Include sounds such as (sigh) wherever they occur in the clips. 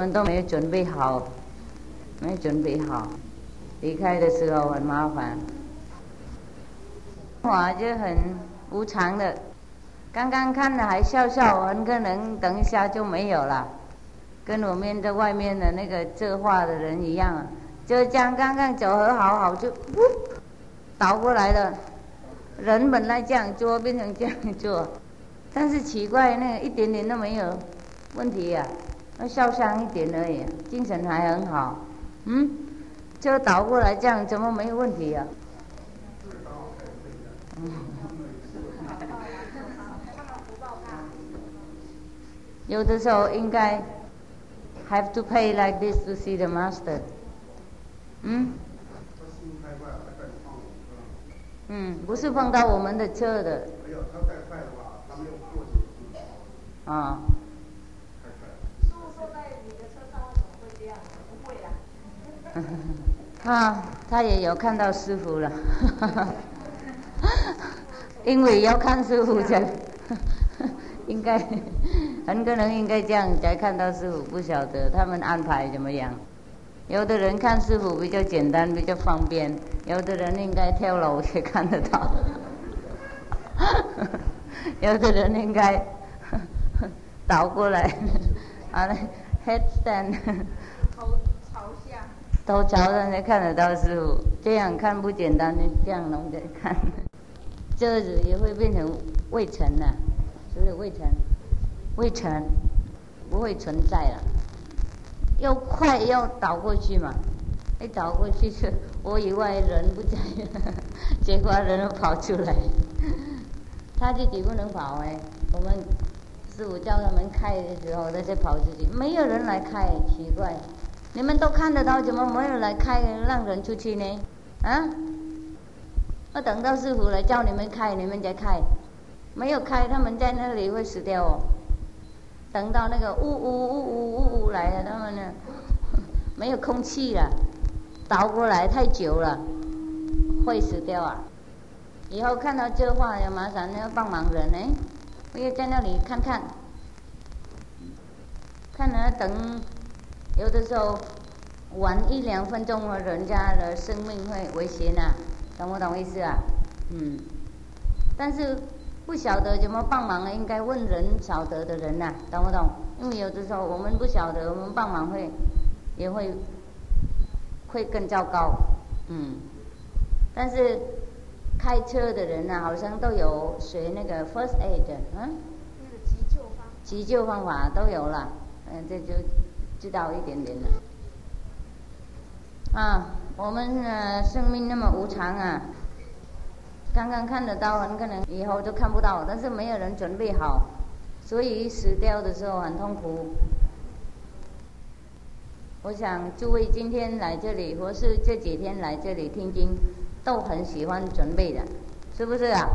我们都没有准备好，没准备好，离开的时候很麻烦。我就很无常的，刚刚看的还笑笑，很可能等一下就没有了，跟我们在外面的那个这话的人一样，就这样刚刚走和好好就倒过来了。人本来这样做变成这样做，但是奇怪，那个一点点都没有问题呀。那笑伤一点而已，精神还很好。嗯，就倒过来这样，怎么没有问题呀？(laughs) 有的时候应该 have to pay like this to see the master。嗯？嗯，不是碰到我们的车的。没有，他太快的话，他没有过去。啊。(laughs) 啊，他也有看到师傅了，(laughs) 因为要看师傅才，(laughs) 应该很可能应该这样才看到师傅，不晓得他们安排怎么样。有的人看师傅比较简单，比较方便；有的人应该跳楼也看得到，有的人应该倒过来，啊，headstand。头朝上才看得到师傅，这样看不简单，这样弄着看，这样子也会变成未成了，是不是未成？未成，不会存在了。要快要倒过去嘛，一倒过去是，我以为人不在了，(laughs) 结果人都跑出来，他自己不能跑哎。我们师傅叫他们开的时候，他才跑出去，没有人来开，奇怪。你们都看得到，怎么没有来开让人出去呢？啊？要等到师傅来叫你们开，你们再开。没有开，他们在那里会死掉哦。等到那个呜呜呜呜呜呜来了，他们呢 (laughs) 没有空气了，倒过来太久了，会死掉啊！以后看到这话要马上要帮忙人呢，我要在那里看看，看了等。有的时候晚一两分钟，人家的生命会危险呐，懂不懂意思啊？嗯，但是不晓得怎么帮忙，应该问人晓得的人呐，懂不懂？因为有的时候我们不晓得，我们帮忙会也会会更糟糕，嗯。但是开车的人呢，好像都有学那个 first aid，嗯，那个急救方急救方法都有了，嗯，这就。知道一点点了。啊，我们呃生命那么无常啊，刚刚看得到，很可能以后就看不到，但是没有人准备好，所以死掉的时候很痛苦。我想诸位今天来这里，或是这几天来这里听经，都很喜欢准备的，是不是啊？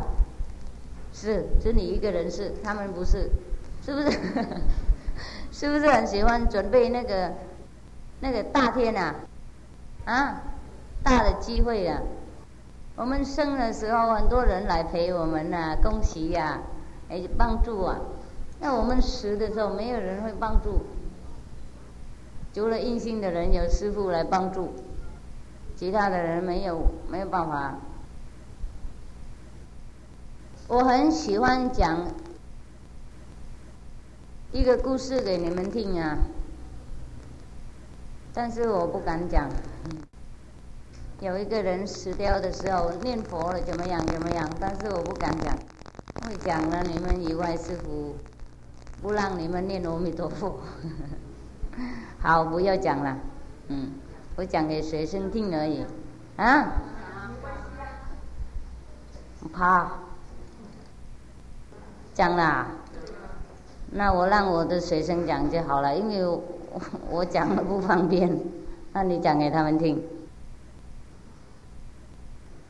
是，是你一个人是，他们不是，是不是？是不是很喜欢准备那个那个大天呐？啊，大的机会呀！我们生的时候，很多人来陪我们呐，恭喜呀，哎，帮助啊。那我们死的时候，没有人会帮助，除了阴性的人有师傅来帮助，其他的人没有没有办法。我很喜欢讲。一个故事给你们听啊，但是我不敢讲。有一个人死掉的时候念佛了，怎么样怎么样？但是我不敢讲，会讲了你们以外师傅不让你们念阿弥陀佛。(laughs) 好，不要讲了，嗯，我讲给学生听而已，啊？怕，讲了。那我让我的学生讲就好了，因为我我讲了不方便，那你讲给他们听。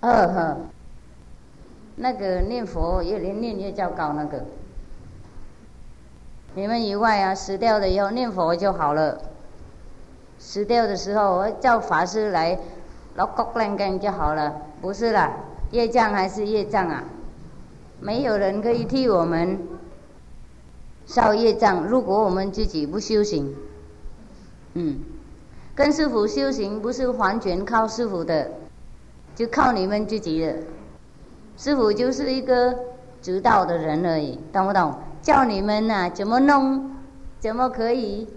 呵呵，那个念佛越念越较高那个，你们以外啊，死掉的以后念佛就好了。死掉的时候我叫法师来，老国人根就好了，不是啦，业障还是业障啊，没有人可以替我们。烧业障，如果我们自己不修行，嗯，跟师傅修行不是完全靠师傅的，就靠你们自己的。师傅就是一个知道的人而已，懂不懂？教你们呐怎么弄，怎么可以，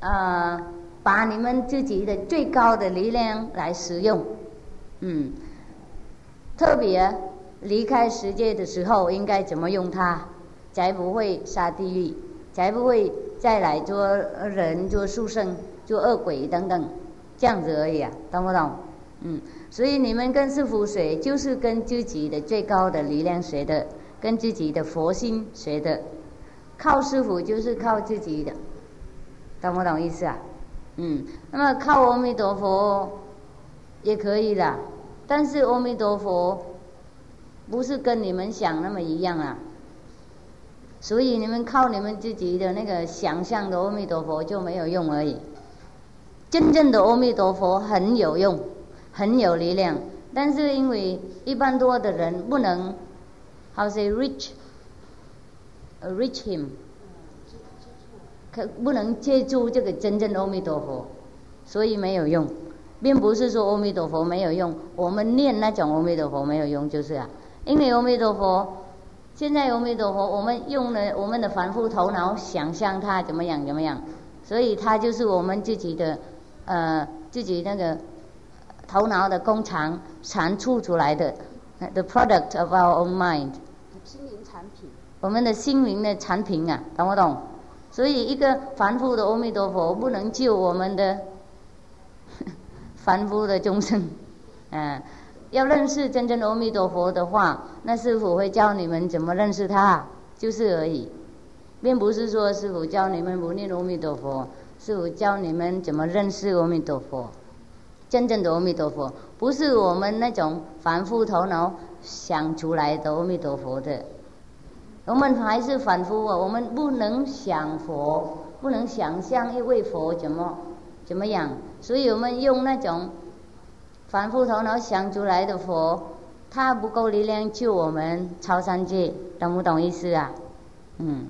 呃，把你们自己的最高的力量来使用，嗯，特别离开世界的时候应该怎么用它，才不会下地狱，才不会再来做人、做畜生、做恶鬼等等，这样子而已啊，懂不懂？嗯。所以你们跟师傅学，就是跟自己的最高的力量学的，跟自己的佛心学的。靠师傅就是靠自己的，懂不懂意思啊？嗯，那么靠阿弥陀佛也可以的，但是阿弥陀佛不是跟你们想那么一样啊。所以你们靠你们自己的那个想象的阿弥陀佛就没有用而已。真正的阿弥陀佛很有用。很有力量，但是因为一般多的人不能，how say reach，reach him，可不能借助这个真正的阿弥陀佛，所以没有用，并不是说阿弥陀佛没有用，我们念那种阿弥陀佛没有用，就是啊，因为阿弥陀佛，现在阿弥陀佛，我们用了我们的反复头脑想象他怎么样怎么样，所以他就是我们自己的，呃，自己那个。头脑的工厂产出出来的，the product of our own mind。心灵产品。我们的心灵的产品啊，懂不懂？所以一个凡夫的阿弥陀佛不能救我们的 (laughs) 凡夫的众生，嗯，要认识真正的阿弥陀佛的话，那师傅会教你们怎么认识他，就是而已，并不是说师傅教你们不念阿弥陀佛，师傅教你们怎么认识阿弥陀佛。真正的阿弥陀佛，不是我们那种反复头脑想出来的阿弥陀佛的。我们还是反复啊，我们不能想佛，不能想象一位佛怎么怎么样，所以我们用那种反复头脑想出来的佛，他不够力量救我们超三界，懂不懂意思啊？嗯。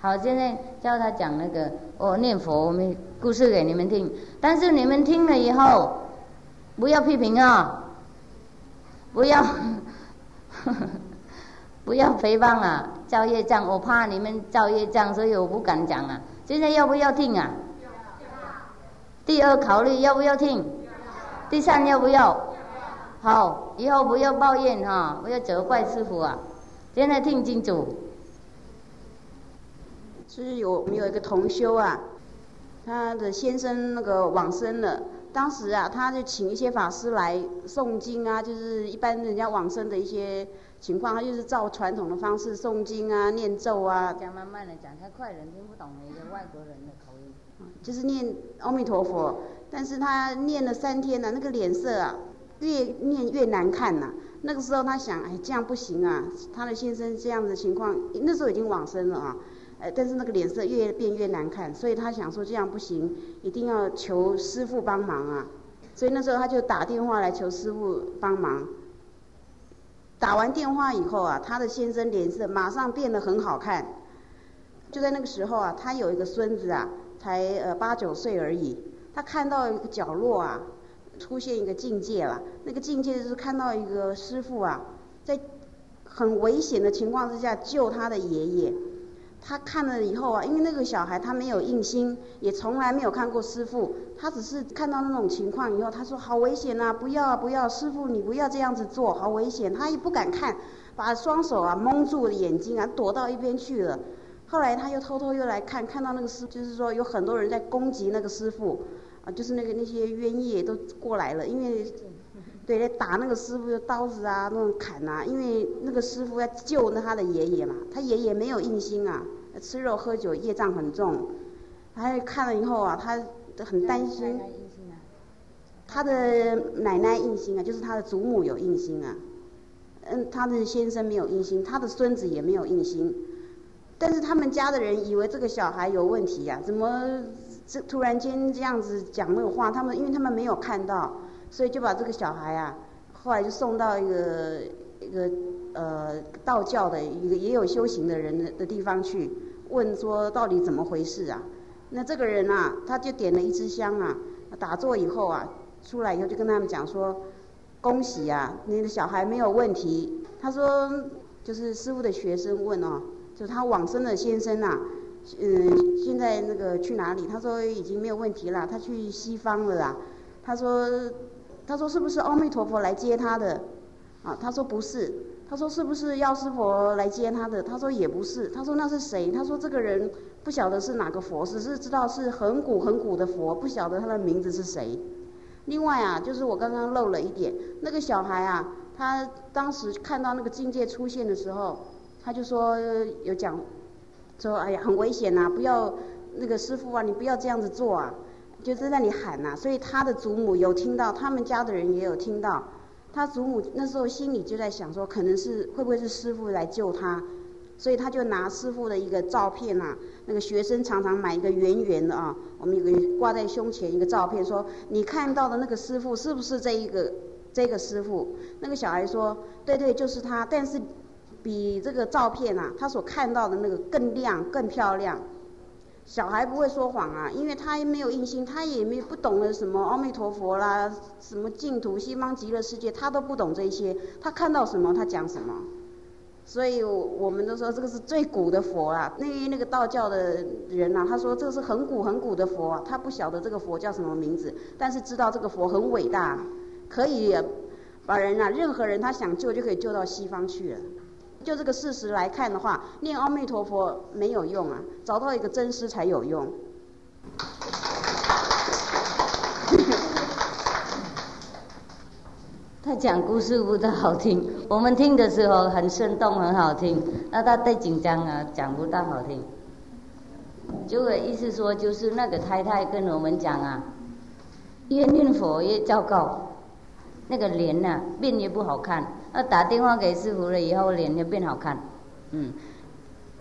好，现在叫他讲那个我念佛，我们故事给你们听。但是你们听了以后，不要批评啊，不要呵呵，(laughs) 不要诽谤啊，造业障，我怕你们造业障，所以我不敢讲啊。现在要不要听啊？第二考虑要不要听？第三要不要？好，以后不要抱怨哈，不要责怪师傅啊。现在听清楚。就是有我们有一个同修啊，他的先生那个往生了，当时啊，他就请一些法师来诵经啊，就是一般人家往生的一些情况，他就是照传统的方式诵经啊、念咒啊。讲慢慢的讲，太快人听不懂一个外国人的口音。就是念阿弥陀佛，但是他念了三天了，那个脸色啊，越念越难看呐。那个时候他想，哎，这样不行啊，他的先生这样的情况，那时候已经往生了啊。呃，但是那个脸色越变越难看，所以他想说这样不行，一定要求师傅帮忙啊。所以那时候他就打电话来求师傅帮忙。打完电话以后啊，他的先生脸色马上变得很好看。就在那个时候啊，他有一个孙子啊，才呃八九岁而已。他看到一个角落啊，出现一个境界了。那个境界就是看到一个师傅啊，在很危险的情况之下救他的爷爷。他看了以后啊，因为那个小孩他没有印心，也从来没有看过师傅，他只是看到那种情况以后，他说好危险呐，不要啊不要，师傅你不要这样子做，好危险，他也不敢看，把双手啊蒙住眼睛啊，躲到一边去了。后来他又偷偷又来看，看到那个师，就是说有很多人在攻击那个师傅，啊，就是那个那些冤业都过来了，因为对来打那个师傅，用刀子啊那种砍呐，因为那个师傅要救那他的爷爷嘛，他爷爷没有印心啊。吃肉喝酒业障很重，他看了以后啊，他很担心。他的奶奶印心啊，就是他的祖母有印心啊。嗯，他的先生没有印心，他的孙子也没有印心。但是他们家的人以为这个小孩有问题呀，怎么这突然间这样子讲那个话？他们因为他们没有看到，所以就把这个小孩啊，后来就送到一个一个呃道教的一个也有修行的人的地方去。问说到底怎么回事啊？那这个人啊，他就点了一支香啊，打坐以后啊，出来以后就跟他们讲说，恭喜啊，你的小孩没有问题。他说，就是师傅的学生问哦，就他往生的先生呐，嗯，现在那个去哪里？他说已经没有问题了，他去西方了啦。他说，他说是不是阿弥陀佛来接他的？啊，他说不是。他说是不是药师佛来接他的？他说也不是。他说那是谁？他说这个人不晓得是哪个佛，只是知道是很古很古的佛，不晓得他的名字是谁。另外啊，就是我刚刚漏了一点，那个小孩啊，他当时看到那个境界出现的时候，他就说有讲，说哎呀很危险呐，不要那个师傅啊，你不要这样子做啊，就在那里喊呐。所以他的祖母有听到，他们家的人也有听到。他祖母那时候心里就在想说，可能是会不会是师傅来救他，所以他就拿师傅的一个照片呐，那个学生常常买一个圆圆的啊，我们有个挂在胸前一个照片，说你看到的那个师傅是不是这一个这个师傅？那个小孩说，对对，就是他，但是比这个照片啊，他所看到的那个更亮更漂亮。小孩不会说谎啊，因为他也没有印心，他也没不懂得什么阿弥陀佛啦，什么净土、西方极乐世界，他都不懂这些。他看到什么，他讲什么。所以我们都说这个是最古的佛啊。那那个道教的人呐，他说这个是很古很古的佛，他不晓得这个佛叫什么名字，但是知道这个佛很伟大，可以把人啊，任何人他想救就可以救到西方去了。就这个事实来看的话，念阿弥陀佛没有用啊，找到一个真师才有用。(laughs) 他讲故事不大好听，我们听的时候很生动，很好听。那他太紧张啊，讲不大好听。就个意思说，就是那个太太跟我们讲啊，越念佛越糟糕，那个脸呐变越不好看。那打电话给师傅了以后，脸就变好看。嗯，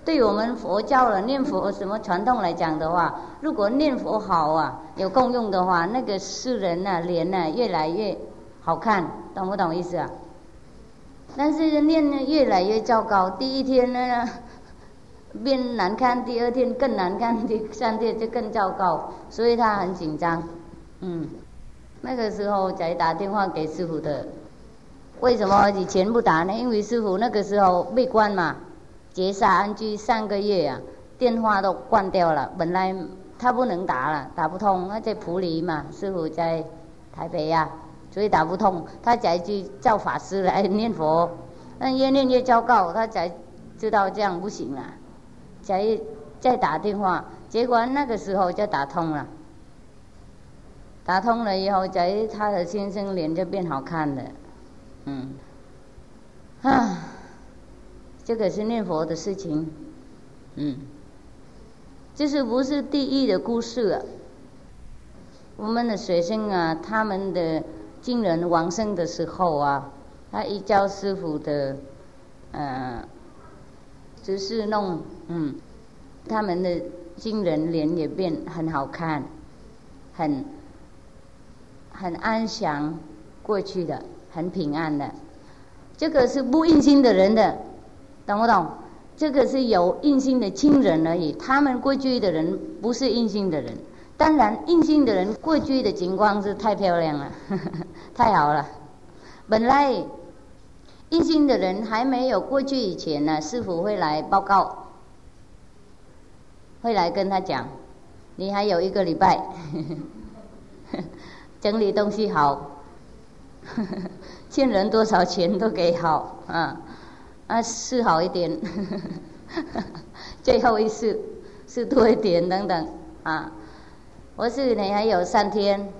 对我们佛教了念佛什么传统来讲的话，如果念佛好啊，有共用的话，那个世人呐脸呐越来越好看，懂不懂意思啊？但是念呢越来越糟糕，第一天呢 (laughs) 变难看，第二天更难看，第三天就更糟糕，所以他很紧张。嗯，那个时候才打电话给师傅的。为什么以前不打呢？因为师傅那个时候被关嘛，劫杀安居三个月啊，电话都关掉了。本来他不能打了，打不通。他在普里嘛，师傅在台北呀，所以打不通。他才去叫法师来念佛，那越念越糟糕，他才知道这样不行了，才再打电话。结果那个时候就打通了，打通了以后，才他的先生脸就变好看了。嗯，啊，这个是念佛的事情，嗯，这是不是地狱的故事啊？我们的学生啊，他们的亲人往生的时候啊，他一教师傅的，呃，只是弄，嗯，他们的亲人脸也变很好看，很很安详过去的。很平安的，这个是不印心的人的，懂不懂？这个是有印心的亲人而已，他们过去的人不是印心的人。当然，印心的人过去的情况是太漂亮了，(laughs) 太好了。本来印心的人还没有过去以前呢，师傅会来报告，会来跟他讲，你还有一个礼拜，(laughs) 整理东西好。(laughs) 欠人多少钱都给好啊，啊试好一点，(laughs) 最后一次是多一点等等啊。我是你还有三天，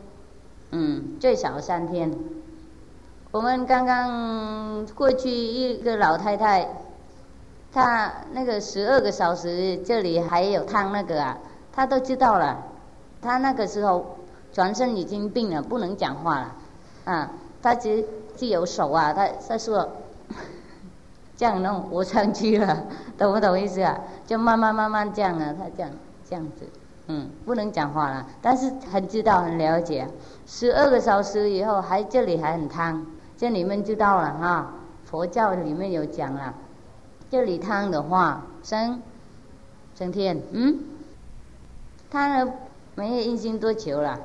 嗯，最少三天。我们刚刚过去一个老太太，她那个十二个小时这里还有烫那个啊，她都知道了。她那个时候全身已经病了，不能讲话了，啊。他只只有手啊，他他说 (laughs) 这样弄我上去了，(laughs) 懂不懂意思啊？就慢慢慢慢这样啊，他这样这样子，嗯，不能讲话了，但是很知道很了解。十二个小时以后还这里还很烫，这你们知道了哈？佛教里面有讲了，这里烫的话生生天，嗯，他呢没有印心多久了，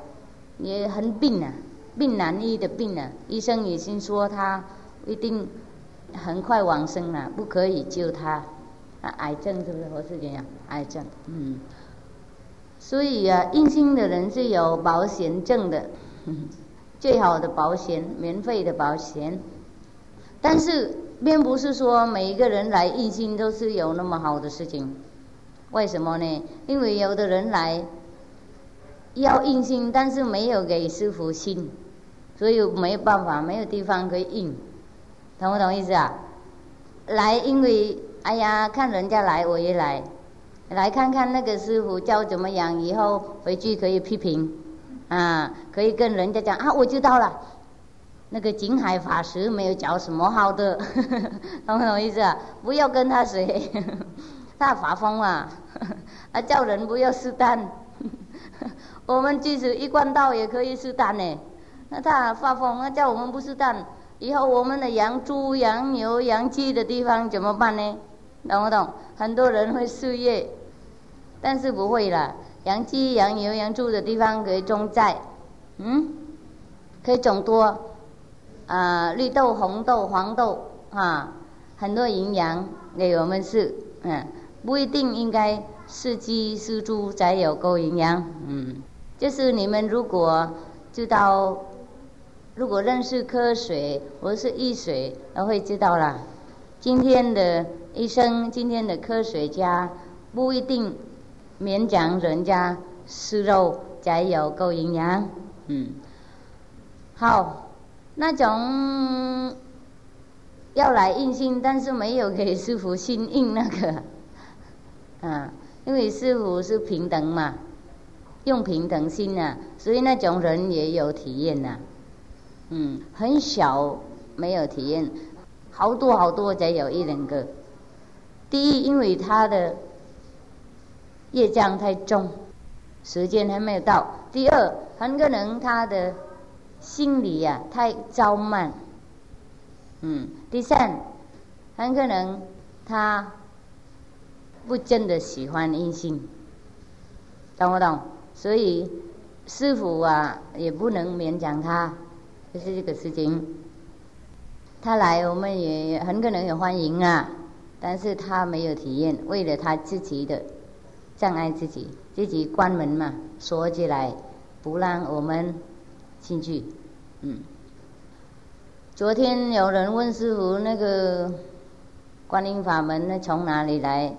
也很病啊，病难医的病啊，医生已经说他一定很快往生了，不可以救他。啊，癌症是不是？我是这样，癌症，嗯。所以啊，印心的人是有保险证的，(laughs) 最好的保险，免费的保险。但是，并不是说每一个人来印心都是有那么好的事情。为什么呢？因为有的人来要印心，但是没有给师傅信，所以没有办法，没有地方可以印，懂不懂意思啊？来，因为。哎呀，看人家来，我也来，来看看那个师傅教怎么样，以后回去可以批评，啊，可以跟人家讲啊，我知道了。那个景海法师没有教什么好的，(laughs) 懂不懂意思啊？不要跟他学，他发疯啊，他 (laughs) 叫人不要试探。(laughs) 我们即使一贯道也可以试探呢，那他发疯，那叫我们不试探，以后我们的养猪、养牛、养鸡的地方怎么办呢？懂不懂？很多人会失业，但是不会啦。养鸡、养牛、养猪的地方可以种菜，嗯，可以种多，啊，绿豆、红豆、黄豆啊，很多营养给我们吃，嗯，不一定应该是鸡是猪才有够营养，嗯，就是你们如果知道，如果认识科学我是医学，都会知道啦。今天的。医生，今天的科学家不一定勉强人家吃肉才有够营养，嗯，好，那种要来印心，但是没有给师傅心印那个，(laughs) 啊，因为师傅是平等嘛，用平等心啊，所以那种人也有体验呐，嗯，很小没有体验，好多好多才有一两个。第一，因为他的业障太重，时间还没有到；第二，很可能他的心理呀太躁慢，嗯；第三，很可能他不真的喜欢阴性，懂不懂？所以师傅啊也不能勉强他，就是这个事情。他来，我们也很可能也欢迎啊。但是他没有体验，为了他自己的障碍，自己自己关门嘛，锁起来，不让我们进去。嗯，昨天有人问师傅那个观音法门那从哪里来？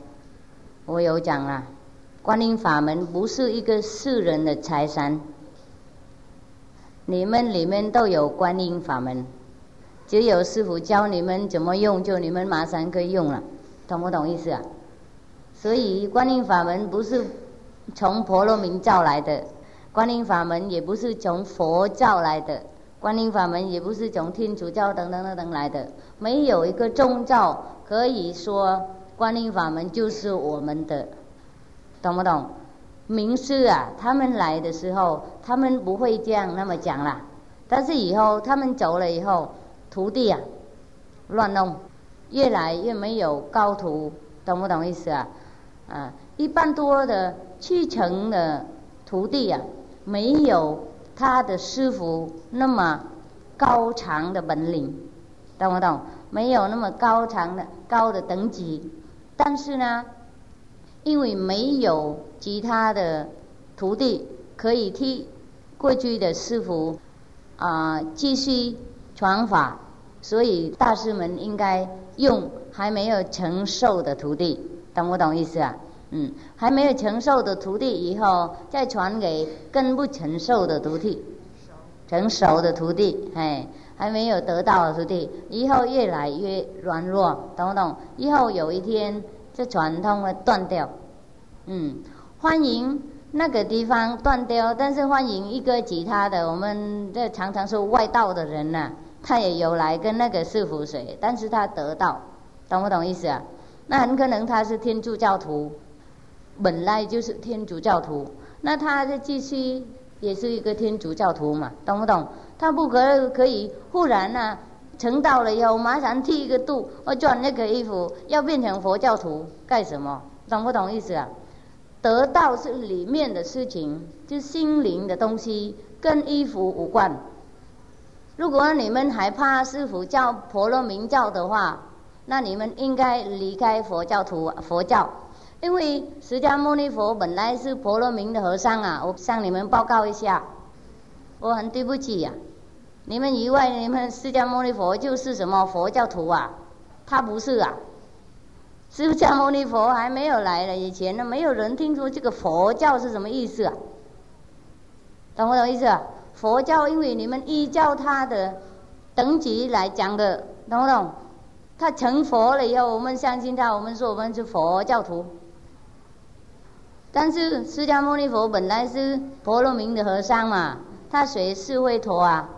我有讲了，观音法门不是一个世人的财产，你们里面都有观音法门，只有师傅教你们怎么用，就你们马上可以用了。懂不懂意思啊？所以观音法门不是从婆罗门教来的，观音法门也不是从佛教来的，观音法门也不是从天主教等等等等来的。没有一个宗教可以说观音法门就是我们的，懂不懂？名师啊，他们来的时候，他们不会这样那么讲啦。但是以后他们走了以后，徒弟啊，乱弄。越来越没有高徒，懂不懂意思啊？啊，一般多的七成的徒弟啊，没有他的师傅那么高长的本领，懂不懂？没有那么高长的高的等级，但是呢，因为没有其他的徒弟可以替过去的师傅啊继续传法，所以大师们应该。用还没有承受的徒弟，懂不懂意思啊？嗯，还没有承受的徒弟，以后再传给更不承受的徒弟，成熟的徒弟，哎，还没有得到的徒弟，以后越来越软弱，懂不懂？以后有一天这传统会断掉，嗯，欢迎那个地方断掉，但是欢迎一个其他的，我们这常常说外道的人呐。他也有来跟那个师傅学，但是他得到，懂不懂意思啊？那很可能他是天主教徒，本来就是天主教徒，那他的继续也是一个天主教徒嘛，懂不懂？他不可可以忽然呢成道了以后马上剃一个度，我转那个衣服要变成佛教徒干什么？懂不懂意思啊？得到是里面的事情，就心灵的东西，跟衣服无关。如果你们害怕师傅教婆罗门教的话，那你们应该离开佛教徒佛教，因为释迦牟尼佛本来是婆罗门的和尚啊！我向你们报告一下，我很对不起呀，你们以为你们释迦牟尼佛就是什么佛教徒啊？他不是啊！释迦牟尼佛还没有来了以前呢，没有人听说这个佛教是什么意思啊？懂不懂意思？啊？佛教因为你们依照他的等级来讲的，懂不懂？他成佛了以后，我们相信他，我们说我们是佛教徒。但是释迦牟尼佛本来是婆罗门的和尚嘛，他学释慧陀啊，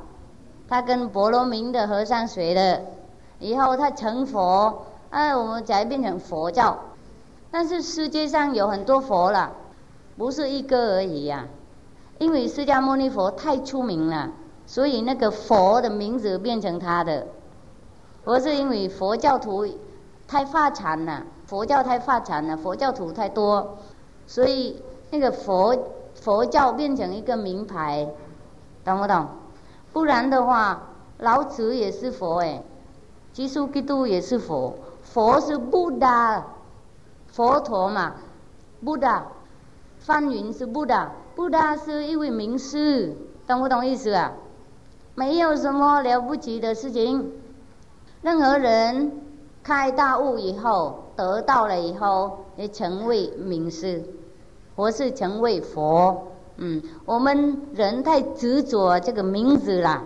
他跟婆罗门的和尚学的，以后他成佛，哎，我们才变成佛教。但是世界上有很多佛了，不是一个而已呀，因为释迦牟尼佛太出名了，所以那个佛的名字变成他的。不是因为佛教徒太发展了，佛教太发展了，佛教徒太多，所以那个佛佛教变成一个名牌，懂不懂？不然的话，老子也是佛哎，基督基督也是佛，佛是布达，佛陀嘛，布达，梵云是布达，布达是一位名师，懂不懂意思啊？没有什么了不起的事情。任何人开大悟以后，得到了以后，也成为名师，或是成为佛。嗯，我们人太执着这个名字了，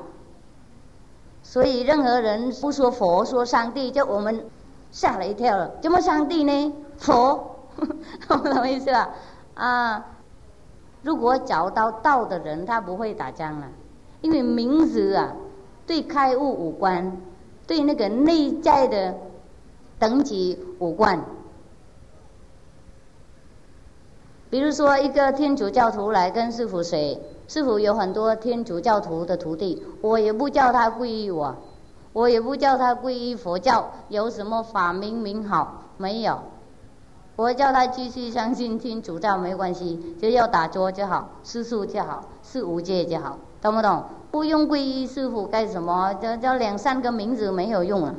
所以任何人不说佛，说上帝，就我们吓了一跳了。怎么上帝呢？佛，(laughs) 懂什么意思吧？啊，如果找到道的人，他不会打仗了，因为名字啊，对开悟无关。对那个内在的等级无关。比如说，一个天主教徒来跟师傅学，师傅有很多天主教徒的徒弟，我也不叫他皈依我，我也不叫他皈依佛教，有什么法名名好没有？我叫他继续相信天主教没关系，只要打坐就好，吃素就好，是无戒就好，懂不懂？不用皈依师傅干什么？叫叫两三个名字没有用啊！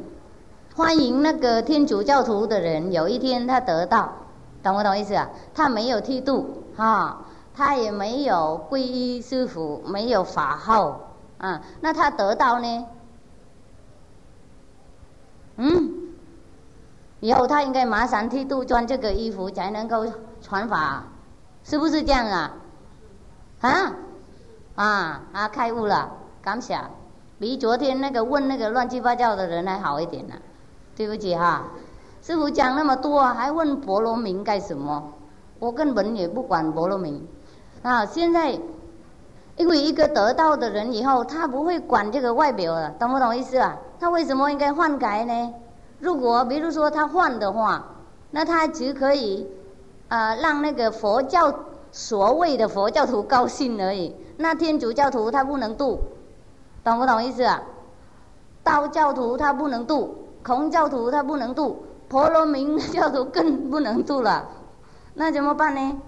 欢迎那个天主教徒的人，有一天他得到，懂不懂意思啊？他没有剃度，哈，他也没有皈依师傅，没有法号，啊，那他得到呢？嗯，以后他应该马上剃度，穿这个衣服才能够传法，是不是这样啊？啊？啊啊！开悟了，感想比昨天那个问那个乱七八糟的人还好一点呢。对不起哈，师傅讲那么多，还问婆罗门干什么？我根本也不管婆罗门。啊，现在因为一个得道的人以后，他不会管这个外表了，懂不懂意思啊？他为什么应该换改呢？如果比如说他换的话，那他只可以啊让那个佛教所谓的佛教徒高兴而已。那天主教徒他不能度，懂不懂意思啊？道教徒他不能度，孔教徒他不能度，婆罗门教徒更不能度了。那怎么办呢？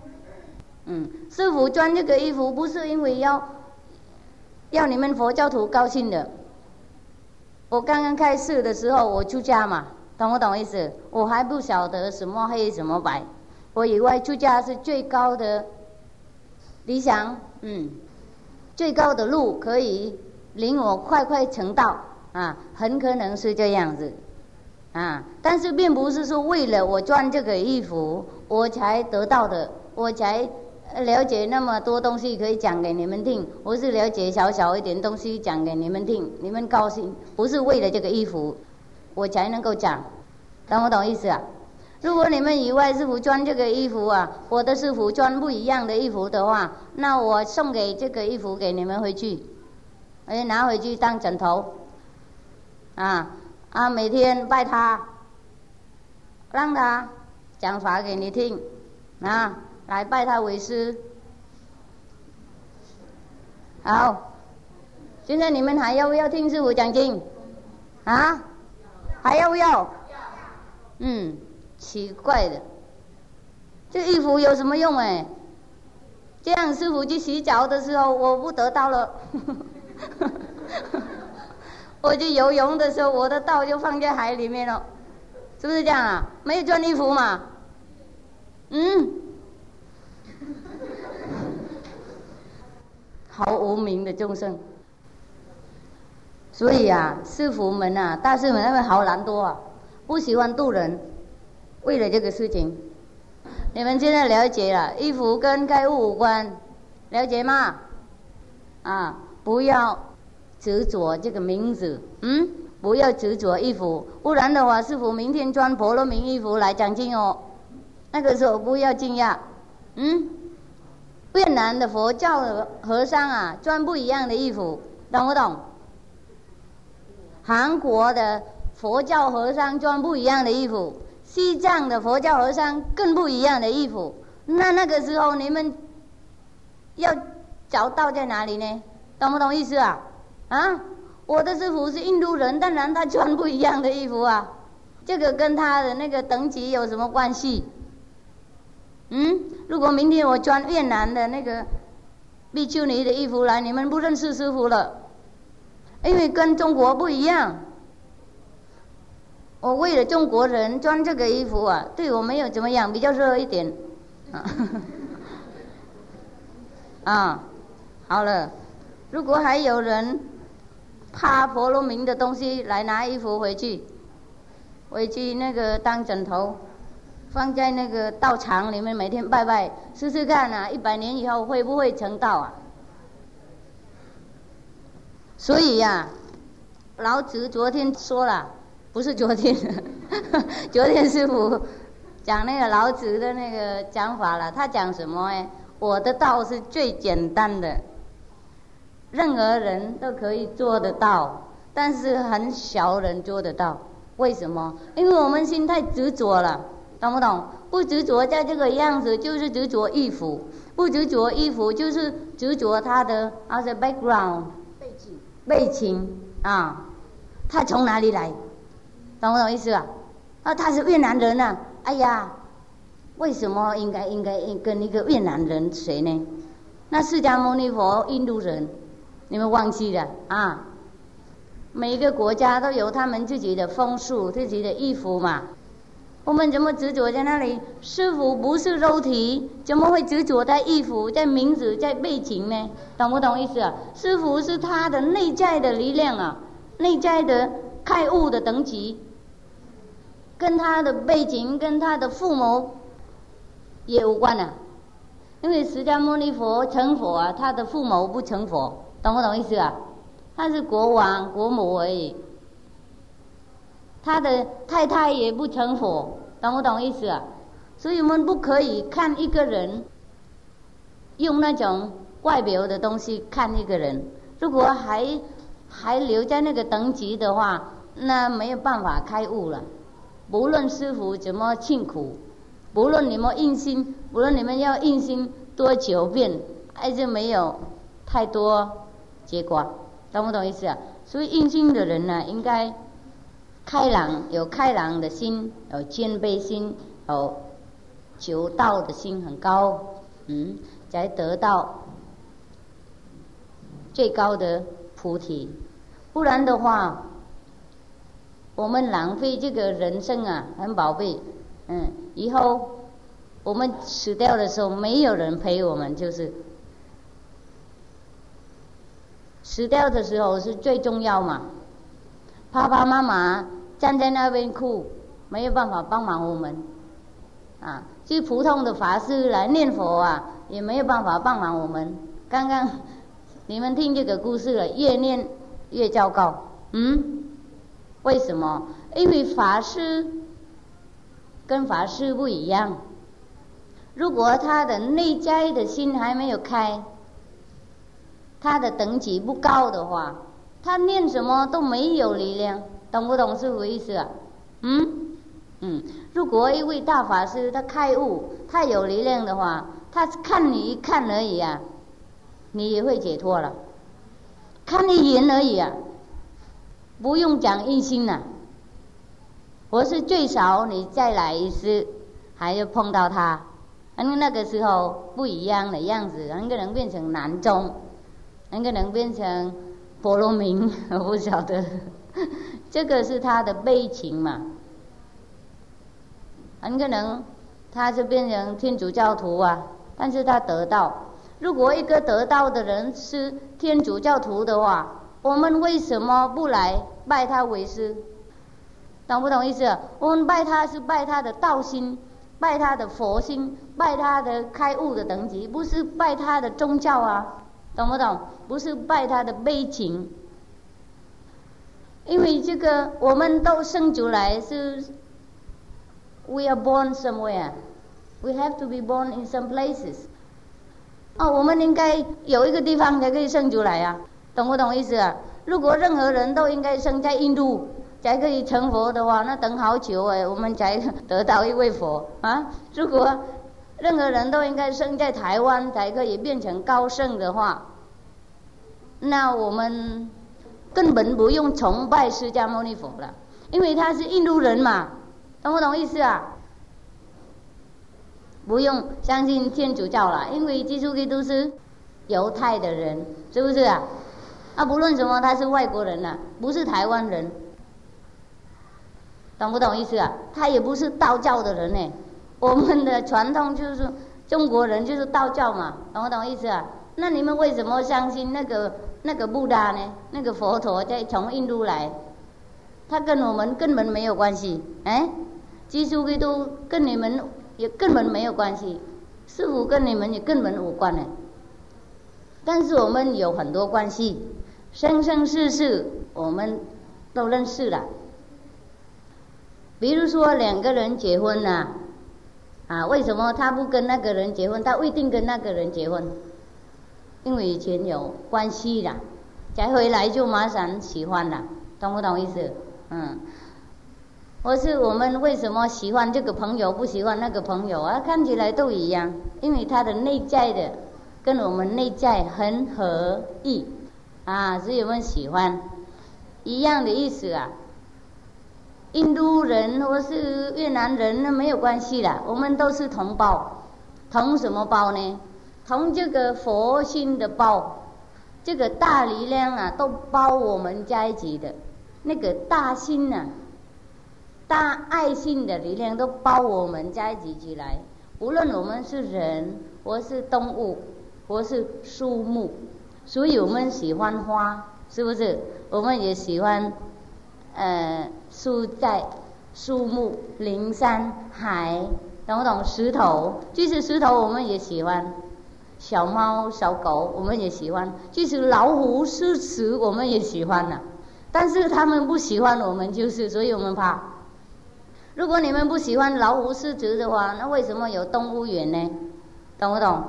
嗯，师傅穿这个衣服不是因为要要你们佛教徒高兴的。我刚刚开始的时候，我出家嘛，懂不懂意思？我还不晓得什么黑什么白，我以为出家是最高的理想，嗯。最高的路可以领我快快成道啊，很可能是这样子啊。但是并不是说为了我穿这个衣服我才得到的，我才了解那么多东西可以讲给你们听。我是了解小小一点东西讲给你们听，你们高兴，不是为了这个衣服我才能够讲，懂不懂意思啊？如果你们以为师傅穿这个衣服啊，我的师傅穿不一样的衣服的话，那我送给这个衣服给你们回去，哎，拿回去当枕头，啊啊，每天拜他，让他讲法给你听，啊，来拜他为师。好，现在你们还要不要听师傅讲经？啊，还要不要？嗯。奇怪的，这衣服有什么用哎？这样师傅去洗脚的时候，我不得到了。(laughs) 我去游泳的时候，我的道就放在海里面了，是不是这样啊？没有穿衣服嘛？嗯，毫无名的众生。所以啊，师傅们啊，大师们他们好懒惰啊，不喜欢渡人，为了这个事情。你们现在了解了，衣服跟开悟无关，了解吗？啊，不要执着这个名字，嗯，不要执着衣服，不然的话，师傅明天穿婆罗门衣服来讲经哦。那个时候不要惊讶，嗯，越南的佛教和尚啊，穿不一样的衣服，懂不懂？韩国的佛教和尚穿不一样的衣服。西藏的佛教和尚更不一样的衣服，那那个时候你们要找到在哪里呢？懂不懂意思啊？啊，我的师傅是印度人，当然他穿不一样的衣服啊，这个跟他的那个等级有什么关系？嗯，如果明天我穿越南的那个比丘尼的衣服来，你们不认识师傅了，因为跟中国不一样。我为了中国人穿这个衣服啊，对我没有怎么样，比较热一点。(laughs) 啊，好了，如果还有人怕婆罗门的东西来拿衣服回去，回去那个当枕头，放在那个道场里面每天拜拜，试试看啊，一百年以后会不会成道啊？所以呀，老子昨天说了。不是昨天，(laughs) 昨天师傅讲那个老子的那个讲法了。他讲什么？哎，我的道是最简单的，任何人都可以做得到，但是很少人做得到。为什么？因为我们心太执着了，懂不懂？不执着在这个样子，就是执着衣服；不执着衣服，就是执着他的啊，the background 背景背景啊，他从哪里来？懂不懂意思啊？啊，他是越南人呐！哎呀，为什么应该应该跟一个越南人学呢？那释迦牟尼佛印度人，你们忘记了啊？每一个国家都有他们自己的风俗、自己的衣服嘛。我们怎么执着在那里？师傅不是肉体，怎么会执着在衣服、在名字、在背景呢？懂不懂意思啊？师傅是他的内在的力量啊，内在的开悟的等级。跟他的背景、跟他的父母也无关啊，因为释迦牟尼佛成佛啊，他的父母不成佛，懂不懂意思啊？他是国王、国母而已，他的太太也不成佛，懂不懂意思啊？所以我们不可以看一个人用那种外表的东西看一个人，如果还还留在那个等级的话，那没有办法开悟了。不论师傅怎么辛苦，不论你们用心，不论你们要用心多久遍，还是没有太多结果，懂不懂意思啊？所以印心的人呢，应该开朗，有开朗的心，有谦卑心，有求道的心很高，嗯，才得到最高的菩提。不然的话。我们浪费这个人生啊，很宝贝，嗯，以后我们死掉的时候，没有人陪我们，就是死掉的时候是最重要嘛。爸爸妈妈站在那边哭，没有办法帮忙我们，啊，就普通的法师来念佛啊，也没有办法帮忙我们。刚刚 (laughs) 你们听这个故事了，越念越糟糕，嗯。为什么？因为法师跟法师不一样。如果他的内在的心还没有开，他的等级不高的话，他念什么都没有力量，懂不懂师傅意思啊？嗯嗯。如果一位大法师他开悟，他有力量的话，他看你一看而已啊，你也会解脱了。看一眼而已啊。不用讲一心了，我是最少你再来一次，还要碰到他，因为那个时候不一样的样子，很可能变成南宗，很可能变成婆罗门，(laughs) 我不晓得，(laughs) 这个是他的悲情嘛，很可能他是变成天主教徒啊，但是他得到，如果一个得到的人是天主教徒的话，我们为什么不来拜他为师？懂不懂意思？我们拜他是拜他的道心，拜他的佛心，拜他的开悟的等级，不是拜他的宗教啊，懂不懂？不是拜他的悲情，因为这个我们都生出来是，we are born somewhere，we have to be born in some places。哦，我们应该有一个地方才可以生出来啊，懂不懂意思啊？如果任何人都应该生在印度。才可以成佛的话，那等好久哎，我们才得到一位佛啊！如果任何人都应该生在台湾才可以变成高圣的话，那我们根本不用崇拜释迦牟尼佛了，因为他是印度人嘛，懂不懂意思啊？不用相信天主教了，因为基督基督是犹太的人，是不是啊？啊，不论什么，他是外国人呐，不是台湾人。懂不懂意思啊？他也不是道教的人呢。我们的传统就是中国人就是道教嘛，懂不懂意思啊？那你们为什么相信那个那个布达呢？那个佛陀在从印度来，他跟我们根本没有关系。哎，基督基督跟你们也根本没有关系，师傅跟你们也根本无关呢。但是我们有很多关系，生生世世我们都认识了。比如说两个人结婚呐，啊为什么他不跟那个人结婚？他未定跟那个人结婚，因为以前有关系啦，才回来就马上喜欢了，懂不懂意思？嗯，我是我们为什么喜欢这个朋友，不喜欢那个朋友啊？看起来都一样，因为他的内在的跟我们内在很合意啊，所以我们喜欢一样的意思啊。印度人或是越南人，那没有关系的，我们都是同胞，同什么胞呢？同这个佛心的胞，这个大力量啊，都包我们在一起的，那个大心呐，大爱心的力量都包我们在一起起来。无论我们是人，或是动物，或是树木，所以我们喜欢花，是不是？我们也喜欢。呃，树在树木、林山、海，懂不懂？石头，即使石头我们也喜欢，小猫、小狗我们也喜欢，即使老虎、狮子我们也喜欢呢。但是他们不喜欢我们，就是所以我们怕。如果你们不喜欢老虎、狮子的话，那为什么有动物园呢？懂不懂？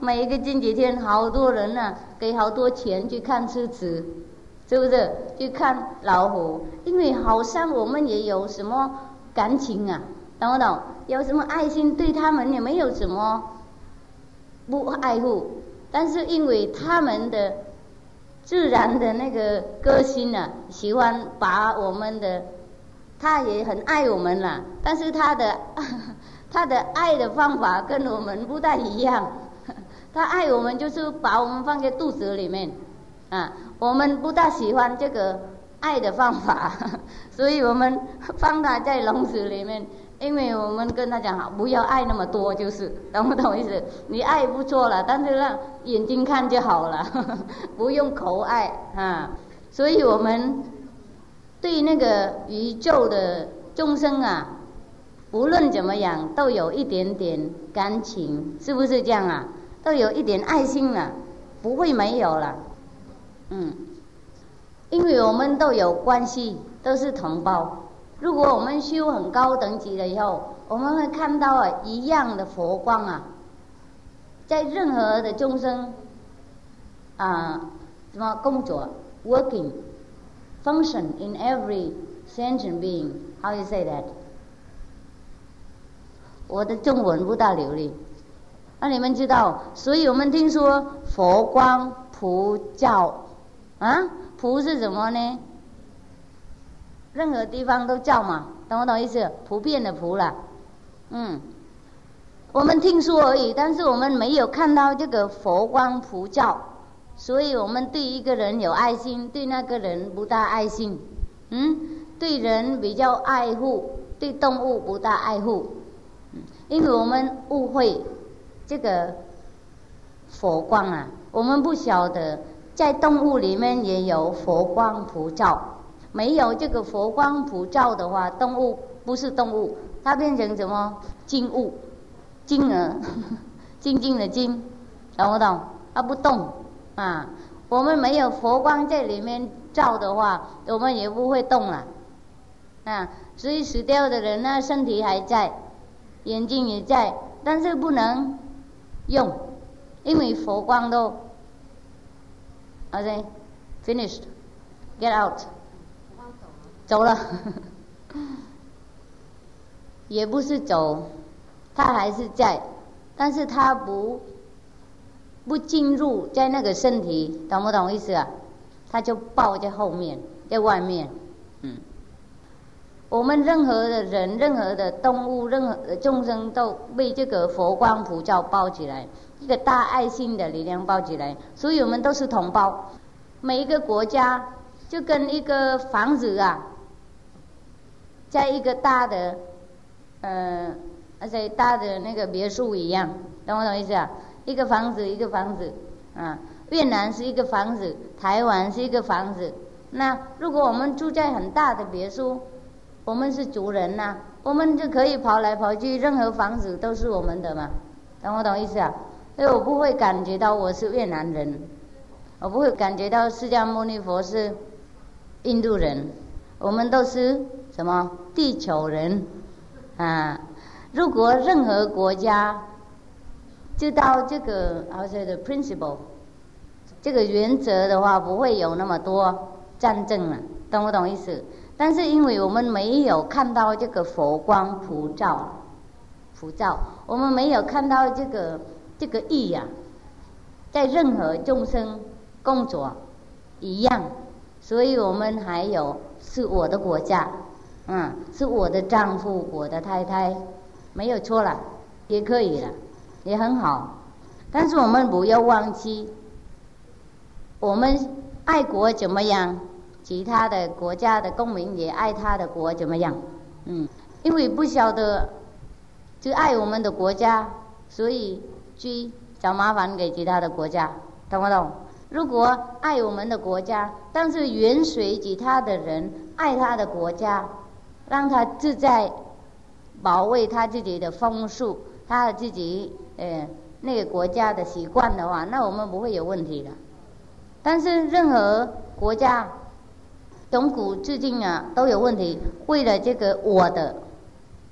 每一个星期天，好多人呢，给好多钱去看狮子。是不是去看老虎？因为好像我们也有什么感情啊，懂不懂？有什么爱心对他们也没有什么不爱护，但是因为他们的自然的那个个性啊，喜欢把我们的，他也很爱我们了，但是他的 (laughs) 他的爱的方法跟我们不太一样，(laughs) 他爱我们就是把我们放在肚子里面。啊，我们不大喜欢这个爱的方法，(laughs) 所以我们放他在笼子里面，因为我们跟他讲好，不要爱那么多，就是懂不懂意思？你爱不错了，但是让眼睛看就好了，(laughs) 不用口爱啊。所以我们对那个宇宙的众生啊，无论怎么样，都有一点点感情，是不是这样啊？都有一点爱心了，不会没有了。嗯，因为我们都有关系，都是同胞。如果我们修很高等级了以后，我们会看到啊一样的佛光啊，在任何的众生啊什么工作，working function in every sentient being。How you say that？我的中文不大流利，那你们知道？所以我们听说佛光普照。啊，普是什么呢？任何地方都叫嘛，懂不懂意思？普遍的普了，嗯，我们听说而已，但是我们没有看到这个佛光普照，所以我们对一个人有爱心，对那个人不大爱心。嗯，对人比较爱护，对动物不大爱护。因为我们误会这个佛光啊，我们不晓得在动物里面也有佛光普照。没有这个佛光普照的话，动物不是动物，它变成什么静物？静儿，(laughs) 静静的静，懂不懂？它不动啊。我们没有佛光在里面照的话，我们也不会动了啊。所以死掉的人呢，身体还在，眼睛也在，但是不能用，因为佛光都，OK，finished，get out。走了，(laughs) 也不是走，他还是在，但是他不不进入在那个身体，懂不懂意思啊？他就抱在后面，在外面，嗯。我们任何的人、任何的动物、任何的众生都被这个佛光普照包起来，一个大爱心的力量抱起来，所以我们都是同胞。每一个国家就跟一个房子啊。在一个大的，呃，而且大的那个别墅一样，懂不懂意思啊？一个房子一个房子，啊，越南是一个房子，台湾是一个房子。那如果我们住在很大的别墅，我们是主人呐，我们就可以跑来跑去，任何房子都是我们的嘛，懂不懂意思啊？所以我不会感觉到我是越南人，我不会感觉到释迦牟尼佛是印度人，我们都是。什么地球人啊？如果任何国家知道这个，而且的 principle 这个原则的话，不会有那么多战争了，懂不懂意思？但是因为我们没有看到这个佛光普照，普照，我们没有看到这个这个义呀，在任何众生工作一样，所以我们还有是我的国家。嗯，是我的丈夫，我的太太，没有错了，也可以了，也很好。但是我们不要忘记，我们爱国怎么样？其他的国家的公民也爱他的国怎么样？嗯，因为不晓得就爱我们的国家，所以去找麻烦给其他的国家，懂不懂？如果爱我们的国家，但是远随其他的人爱他的国家。让他自在保卫他自己的风俗，他自己呃那个国家的习惯的话，那我们不会有问题的。但是任何国家从古至今啊都有问题，为了这个我的，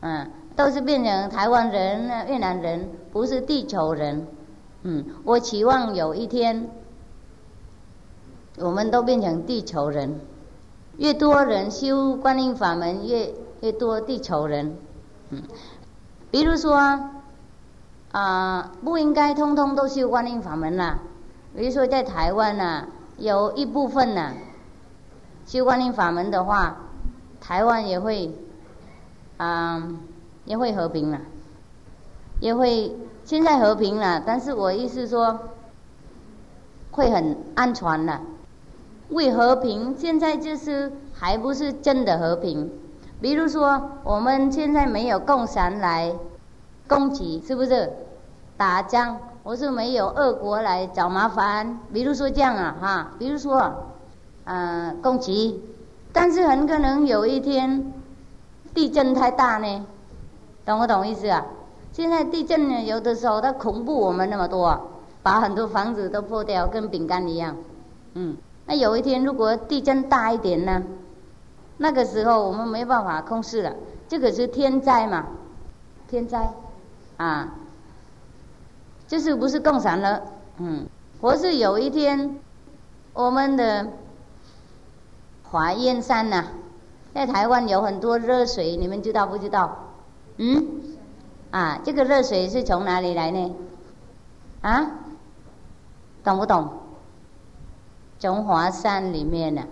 嗯，都是变成台湾人、越南人，不是地球人。嗯，我期望有一天我们都变成地球人。越多人修观音法门，越越多地球人。嗯，比如说啊，不应该通通都修观音法门啦。比如说在台湾呐，有一部分呐修观音法门的话，台湾也会啊也会和平了，也会现在和平了。但是我意思说，会很安全了。为和平，现在就是还不是真的和平。比如说，我们现在没有共产来攻击，是不是？打仗，我是没有俄国来找麻烦。比如说这样啊，哈，比如说，嗯，攻击，但是很可能有一天地震太大呢，懂不懂意思啊？现在地震呢，有的时候它恐怖我们那么多，把很多房子都破掉，跟饼干一样，嗯。那有一天，如果地震大一点呢？那个时候我们没办法控制了，这个是天灾嘛？天灾，啊，就是不是共产了？嗯，或是有一天，我们的华燕山呐，在台湾有很多热水，你们知道不知道？嗯，啊，这个热水是从哪里来呢？啊，懂不懂？从华山里面呢，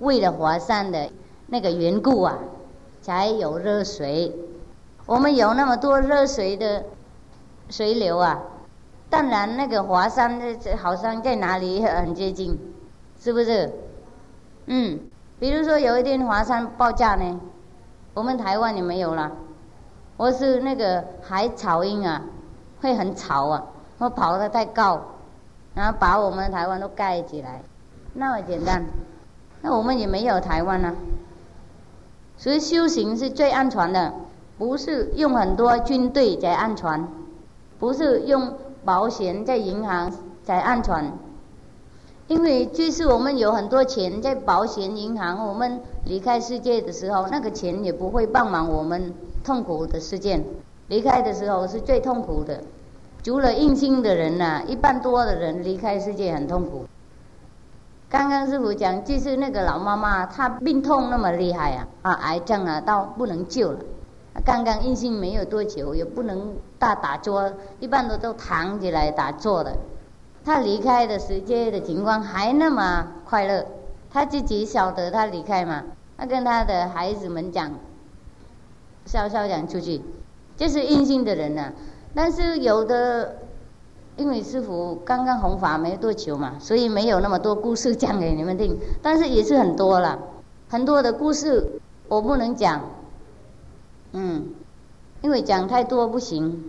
为了华山的那个缘故啊，才有热水。我们有那么多热水的水流啊。当然，那个华山的好山在哪里很接近，是不是？嗯，比如说有一天华山爆炸呢，我们台湾也没有了，或是那个海草音啊，会很吵啊，或跑得太高，然后把我们台湾都盖起来，那么简单。那我们也没有台湾啊，所以修行是最安全的，不是用很多军队在安全，不是用保险在银行在安全。因为就是我们有很多钱在保险银行，我们离开世界的时候，那个钱也不会帮忙我们痛苦的事件。离开的时候是最痛苦的，除了硬心的人呐，一般多的人离开世界很痛苦。刚刚师傅讲，就是那个老妈妈，她病痛那么厉害啊，啊，癌症啊，到不能救了。刚刚硬心没有多久，也不能大打坐，一般都都躺起来打坐的。他离开的时间的情况还那么快乐，他自己晓得他离开嘛？他跟他的孩子们讲，笑笑讲出去，就是阴性的人呢。但是有的，因为师傅刚刚弘法没多久嘛，所以没有那么多故事讲给你们听。但是也是很多了，很多的故事我不能讲，嗯，因为讲太多不行，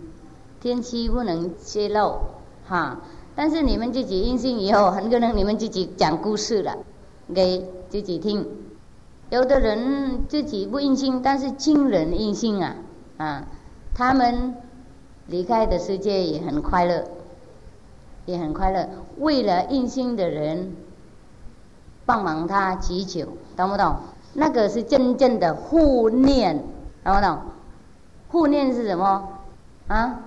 天气不能泄露，哈。但是你们自己印性以后，很可能你们自己讲故事了，给自己听。有的人自己不印性，但是亲人印性啊，啊，他们离开的世界也很快乐，也很快乐。为了印性的人帮忙他祈求，懂不懂？那个是真正的护念，懂不懂？护念是什么？啊？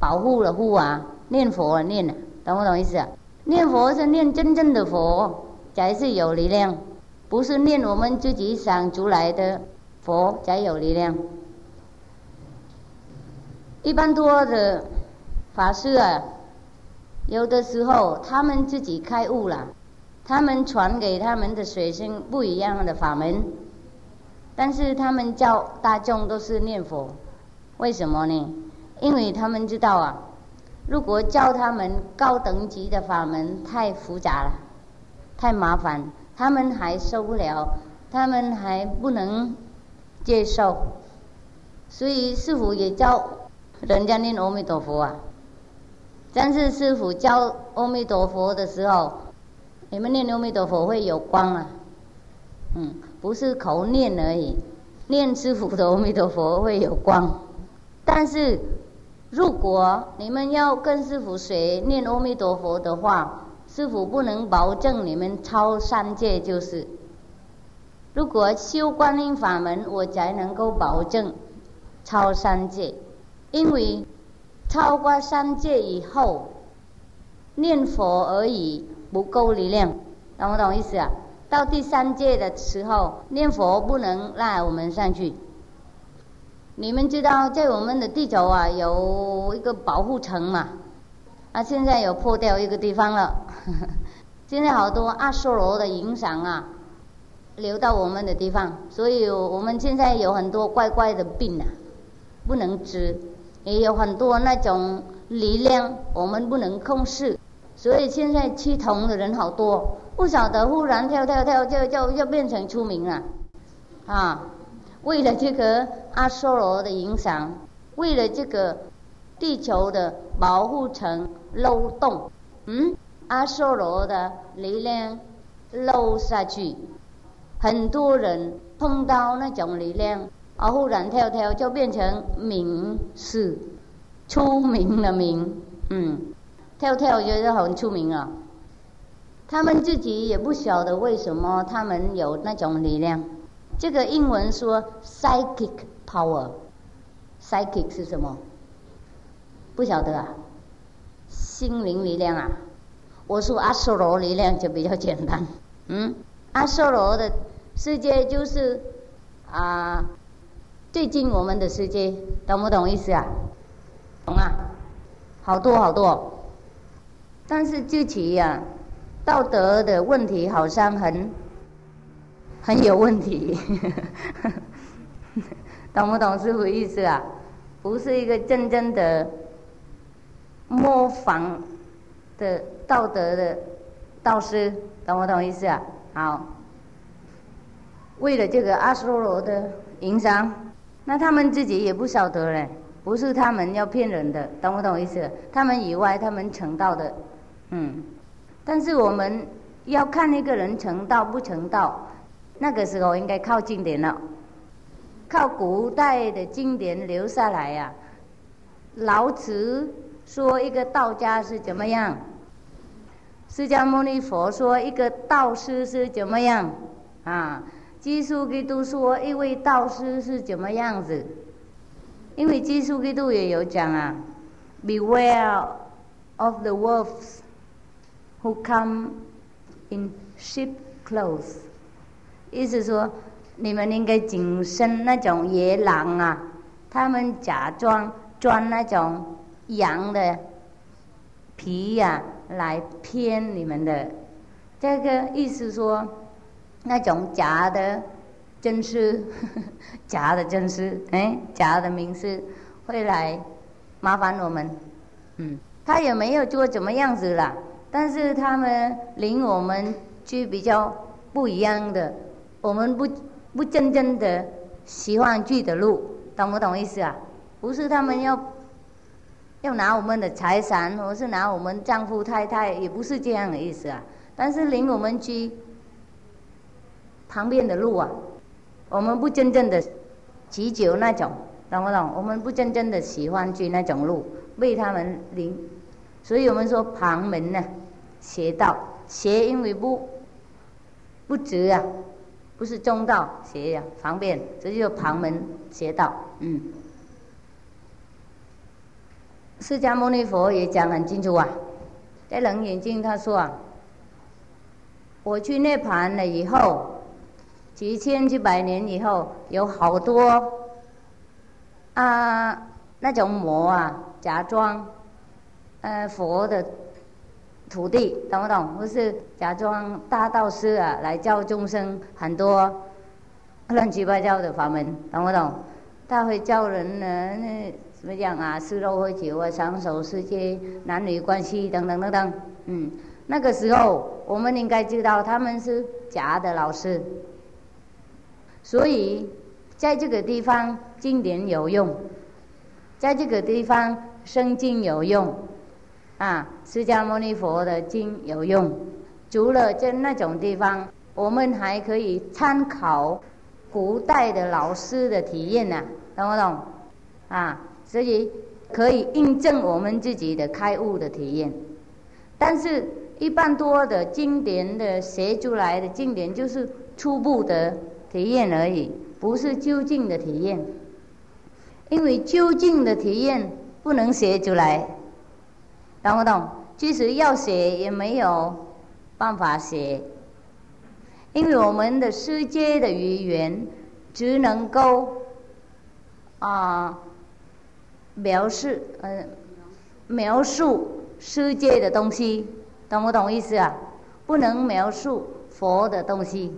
保护了护啊？念佛念，懂不懂意思？念佛是念真正的佛，才是有力量，不是念我们自己想出来的佛才有力量。一般多的法师啊，有的时候他们自己开悟了，他们传给他们的学生不一样的法门，但是他们教大众都是念佛，为什么呢？因为他们知道啊。如果教他们高等级的法门太复杂了，太麻烦，他们还受不了，他们还不能接受，所以师傅也教人家念阿弥陀佛啊。但是师傅教阿弥陀佛的时候，你们念阿弥陀佛会有光啊，嗯，不是口念而已，念师傅的阿弥陀佛会有光，但是。如果你们要跟师傅学念阿弥陀佛的话，师傅不能保证你们超三界就是。如果修观音法门，我才能够保证超三界，因为超过三界以后，念佛而已不够力量，懂不懂意思啊？到第三界的时候，念佛不能赖我们上去。你们知道，在我们的地球啊，有一个保护层嘛？啊，现在有破掉一个地方了。(laughs) 现在好多阿修罗的影响啊，流到我们的地方，所以我们现在有很多怪怪的病啊，不能治，也有很多那种力量我们不能控制，所以现在趋同的人好多，不晓得忽然跳跳跳就就就变成出名了，啊。为了这个阿修罗的影响，为了这个地球的保护层漏洞，嗯，阿修罗的力量漏下去，很多人碰到那种力量，啊，忽然跳跳就变成名士，出名的名，嗯，跳跳觉得很出名了。他们自己也不晓得为什么他们有那种力量。这个英文说 psychic power，psychic 是什么？不晓得啊，心灵力量啊。我说阿修罗力量就比较简单，嗯，阿修罗的世界就是啊最近我们的世界，懂不懂意思啊？懂啊？好多好多，但是具体呀，道德的问题好像很。很有问题，(laughs) 懂不懂师傅意思啊？不是一个真正的模仿的道德的导师，懂不懂意思啊？好，为了这个阿修罗的营商，那他们自己也不晓得嘞，不是他们要骗人的，懂不懂意思？他们以外，他们成道的，嗯，但是我们要看那个人成道不成道，那个时候应该靠经典了。靠古代的经典留下来呀。老子说一个道家是怎么样？释迦牟尼佛说一个道师是怎么样？啊，基督基督说一位道师是怎么样子？因为基督基督也有讲啊，Beware of the wolves who come in sheep clothes，意思说。你们应该谨慎那种野狼啊！他们假装装那种羊的皮呀，来骗你们的。这个意思说，那种假的真师，(laughs) 假的真师，哎，假的名师会来麻烦我们。嗯，他也没有做怎么样子了，但是他们领我们去比较不一样的，我们不。不真正的喜欢去的路，懂不懂意思啊？不是他们要要拿我们的财产，或是拿我们丈夫太太，也不是这样的意思啊。但是领我们去旁边的路啊，我们不真正的祈求那种，懂不懂？我们不真正的喜欢去那种路，为他们领，所以我们说旁门呢，邪道，邪因为不不直啊。不是中道邪呀，方便，这就旁门邪道。嗯，释迦牟尼佛也讲很清楚啊，在《楞严经》他说啊，我去涅盘了以后，几千几百年以后，有好多啊那种魔啊，假装呃佛的。徒弟懂不懂？不是假装大道师啊，来教众生很多乱七八糟的法门，懂不懂？他会教人呢，怎么讲啊？吃肉喝酒啊，享受世界男女关系等等等等。嗯，那个时候我们应该知道他们是假的老师，所以在这个地方经典有用，在这个地方圣经有用。啊，释迦牟尼佛的经有用，除了在那种地方，我们还可以参考古代的老师的体验呢，懂不懂？啊，所以可以印证我们自己的开悟的体验。但是，一般多的经典的写出来的经典，就是初步的体验而已，不是究竟的体验。因为究竟的体验不能写出来。懂不懂？即使要写也没有办法写，因为我们的世界的语言只能够啊描述呃描述世界的东西，懂不懂意思啊？不能描述佛的东西，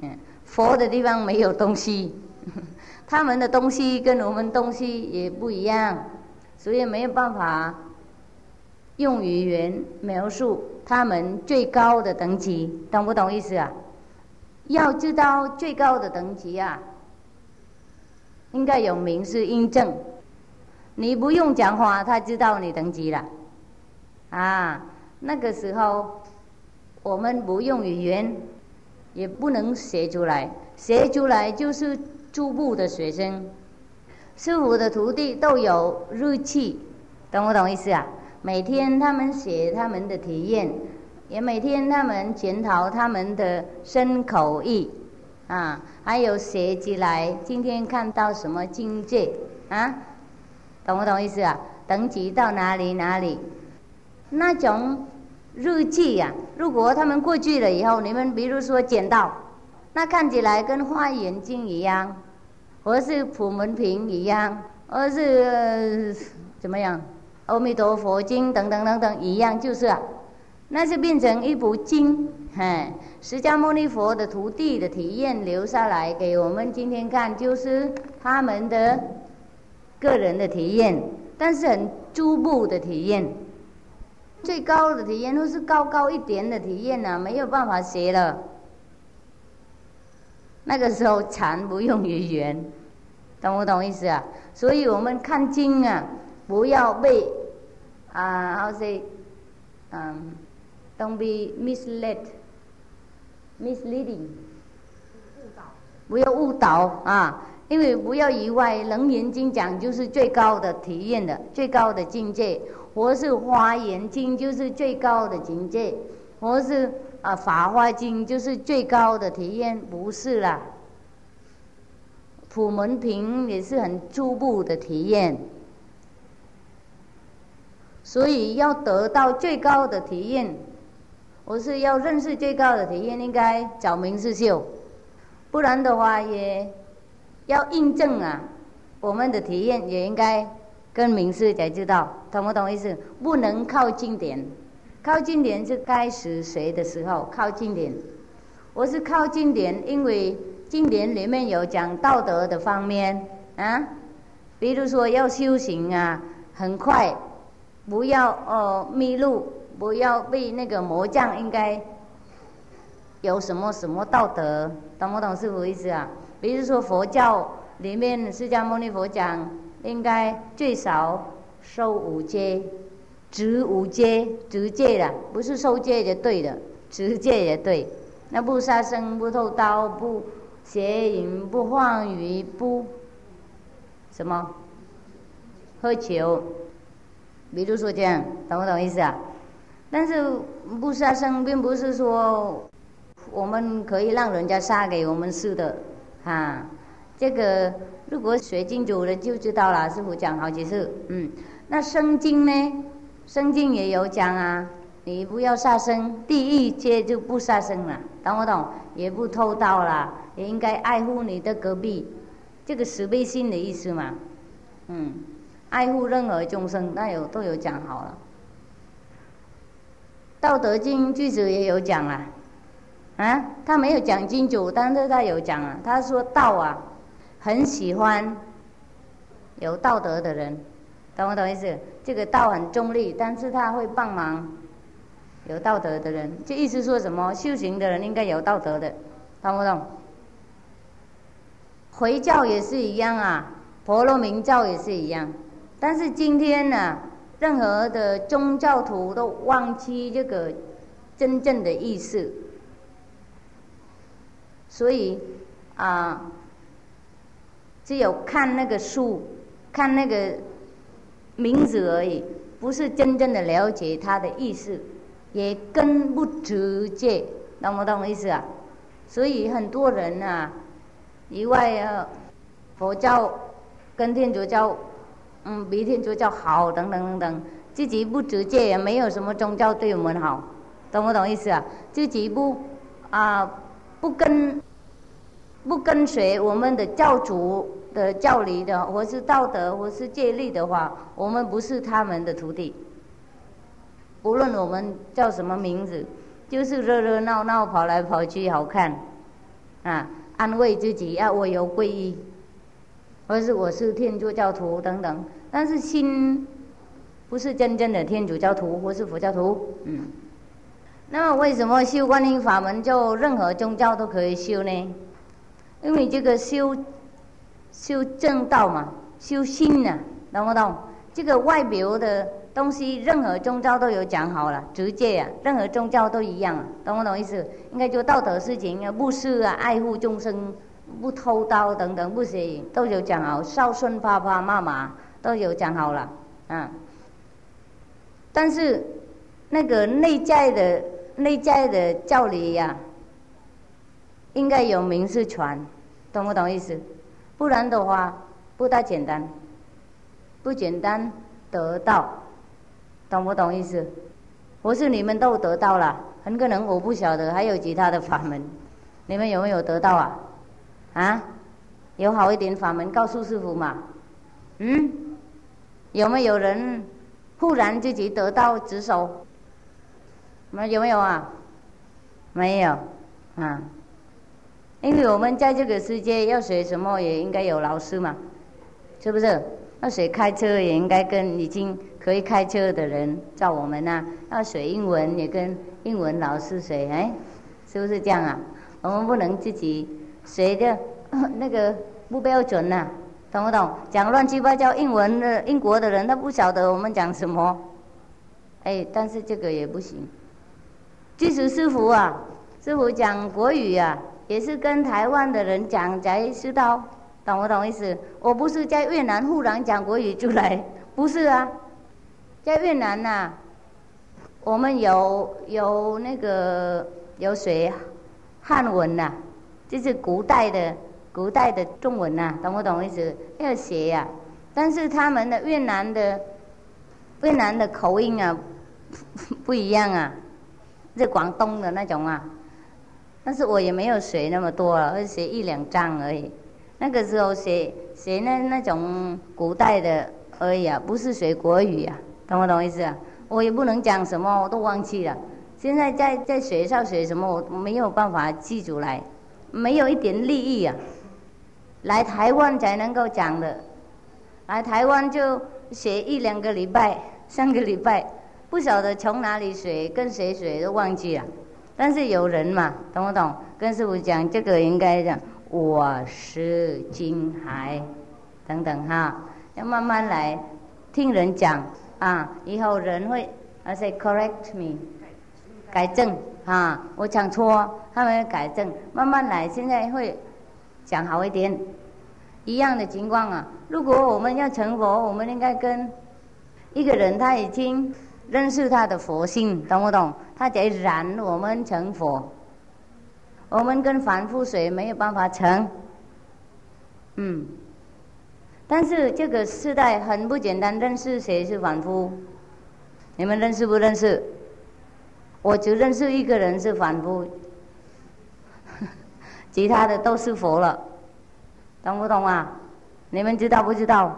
嗯，佛的地方没有东西，(laughs) 他们的东西跟我们东西也不一样，所以没有办法。用语言描述他们最高的等级，懂不懂意思啊？要知道最高的等级啊，应该有明示印证。你不用讲话，他知道你等级了。啊，那个时候我们不用语言，也不能写出来，写出来就是初步的学生。师傅的徒弟都有日记，懂不懂意思啊？每天他们写他们的体验，也每天他们检讨他们的身口意，啊，还有写起来今天看到什么境界啊，懂不懂意思啊？等级到哪里哪里？那种日记呀，如果他们过去了以后，你们比如说捡到，那看起来跟画眼睛一样，或是普门瓶一样，或是怎么样？阿弥陀佛经等等等等一样，就是啊，那就变成一部经，嘿，释迦牟尼佛的徒弟的体验留下来给我们今天看，就是他们的个人的体验，但是很初步的体验。最高的体验或是高高一点的体验呢，没有办法学了。那个时候禅不用语言，懂不懂意思啊？所以我们看经啊，不要被啊，how say，嗯，don't be misled，misleading，不要误导啊，因为不要以为楞严经讲就是最高的体验的最高的境界。或是华严经就是最高的境界，或是啊法华经就是最高的体验，不是啦。普门品也是很初步的体验，所以要得到最高的体验，我是要认识最高的体验，应该找明师秀，不然的话也要印证啊，我们的体验也应该。跟名师才知道，懂不懂意思？不能靠经典，靠经典是该死谁的时候靠经典。我是靠经典，因为经典里面有讲道德的方面啊，比如说要修行啊，很快，不要哦迷路，不要被那个魔将，应该有什么什么道德，懂不懂师傅意思啊？比如说佛教里面释迦牟尼佛讲。应该最少收五戒，持五戒，持戒的，不是收戒就对的，持戒也对。那不杀生，不偷盗，不邪淫，不妄语，不什么喝酒。比如说这样，懂不懂意思啊？但是不杀生，并不是说我们可以让人家杀给我们吃的，哈，这个。如果学经主的就知道了，师傅讲好几次。嗯，那生经呢？生经也有讲啊，你不要杀生，第一阶就不杀生了，懂不懂？也不偷盗了，也应该爱护你的隔壁，这个慈悲心的意思嘛。嗯，爱护任何众生，那有都有讲好了。道德经句子也有讲啊，啊，他没有讲经主，但是他有讲啊，他说道啊。很喜欢有道德的人，懂不懂意思？这个道很中立，但是他会帮忙有道德的人。这意思说什么？修行的人应该有道德的，懂不懂？回教也是一样啊，婆罗门教也是一样。但是今天呢，任何的宗教徒都忘记这个真正的意思，所以啊。只有看那个书，看那个名字而已，不是真正的了解它的意思，也更不直接，懂不懂意思啊？所以很多人啊，以外啊，佛教跟天主教，嗯，比天主教好等等等等，自己不直接，也没有什么宗教对我们好，懂不懂意思啊？自己不啊，不跟不跟随我们的教主。的教理的，或是道德，或是戒律的话，我们不是他们的徒弟。无论我们叫什么名字，就是热热闹闹跑来跑去好看，啊，安慰自己啊，我有皈依，或是我是天主教徒等等，但是心不是真正的天主教徒或是佛教徒，嗯。那么为什么修观音法门就任何宗教都可以修呢？因为这个修。修正道嘛，修心呢，懂不懂？这个外表的东西，任何宗教都有讲好了，直接啊，任何宗教都一样，啊懂不懂意思？应该做道德事情啊，布施啊，爱护众生，不偷盗等等，不行，都有讲好，孝顺爸爸妈妈都有讲好了，嗯。但是那个内在的内在的教理呀，应该有名师传，懂不懂意思？不然的话，不大简单，不简单得到，懂不懂意思？不是你们都得到了，很可能我不晓得还有其他的法门，你们有没有得到啊？啊？有好一点法门告诉师傅嘛？嗯？有没有人忽然自己得到职守？没有没有啊？没有，啊。因为我们在这个世界要学什么，也应该有老师嘛，是不是？要学开车也应该跟已经可以开车的人照我们呐。要学英文也跟英文老师学，哎，是不是这样啊？我们不能自己学的 (coughs) 那个不标准呐，懂不懂？讲乱七八糟英文的英国的人他不晓得我们讲什么，哎，但是这个也不行。即使师傅啊，师傅讲国语啊，也是跟台湾的人讲才知道。懂不懂意思？我不是在越南忽然讲国语出来，不是啊，在越南呐，我们有有那个有学汉文呐，就是古代的古代的中文呐，懂不懂意思？要学呀，但是他们的越南的越南的口音啊不一样啊，是广东的那种啊，但是我也没有学那么多了，会学一两章而已。那个时候学学那那种古代的而已啊，不是学国语啊，懂不懂意思啊？我也不能讲什么，我都忘记了。现在在在学校学什么，我没有办法记住来，没有一点利益啊。来台湾才能够讲的，来台湾就学一两个礼拜、三个礼拜，不晓得从哪里学，跟谁学都忘记了。但是有人嘛，懂不懂？跟师傅讲这个应该讲。我是金海，等等哈，要慢慢来，听人讲啊，以后人会而且 correct me，改正啊，我讲错，他们改正，慢慢来，现在会讲好一点。一样的情况啊，如果我们要成佛，我们应该跟一个人他已经认识他的佛性，懂不懂？他在燃我们成佛。我们跟凡夫水没有办法成，嗯，但是这个时代很不简单，认识谁是凡夫？你们认识不认识？我只认识一个人是凡夫，(laughs) 其他的都是佛了，懂不懂啊？你们知道不知道？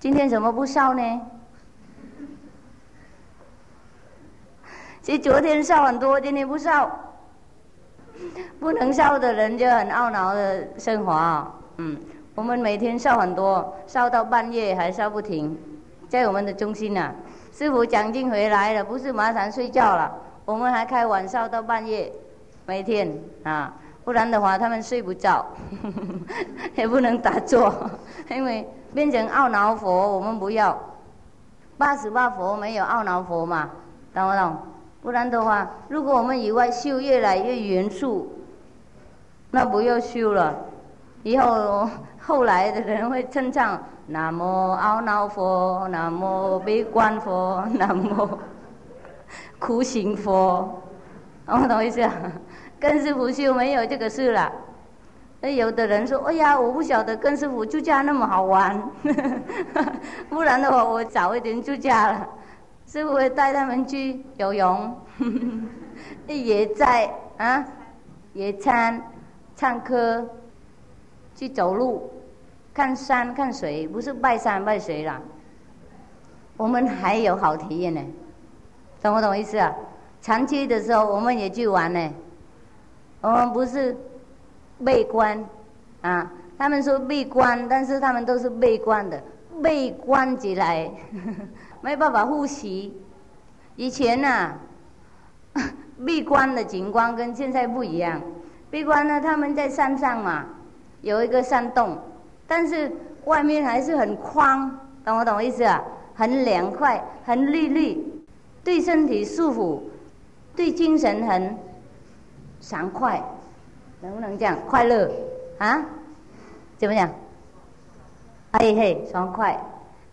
今天怎么不笑呢？其实昨天笑很多，今天不笑。不能笑的人就很懊恼的生活啊，嗯，我们每天笑很多，笑到半夜还笑不停，在我们的中心呢。师傅讲经回来了，不是马上睡觉了，我们还开玩笑到半夜，每天啊，不然的话他们睡不着，(laughs) 也不能打坐，因为变成懊恼佛，我们不要。八十八佛没有懊恼佛嘛，懂不懂？不然的话，如果我们以外修越来越严肃，那不要修了。以后后来的人会称唱“南无懊恼佛”“南无悲观佛”“南无苦行佛”，懂不懂意思？跟师傅修没有这个事了。那有的人说：“哎呀，我不晓得跟师傅住家那么好玩，不然的话我早一点住家了。”师傅会带他们去游泳，(laughs) 也在啊，野餐、唱歌、去走路、看山看水，不是拜山拜水啦。我们还有好体验呢，懂不懂意思啊？长期的时候我们也去玩呢。我们不是被关啊，他们说闭关，但是他们都是被关的，被关起来。没办法呼吸。以前呐，(laughs) 闭关的情况跟现在不一样。闭关呢，他们在山上嘛，有一个山洞，但是外面还是很宽，懂不懂意思啊？很凉快，很绿绿，对身体舒服，对精神很爽快，能不能这样？快乐啊？怎么讲？哎嘿，爽快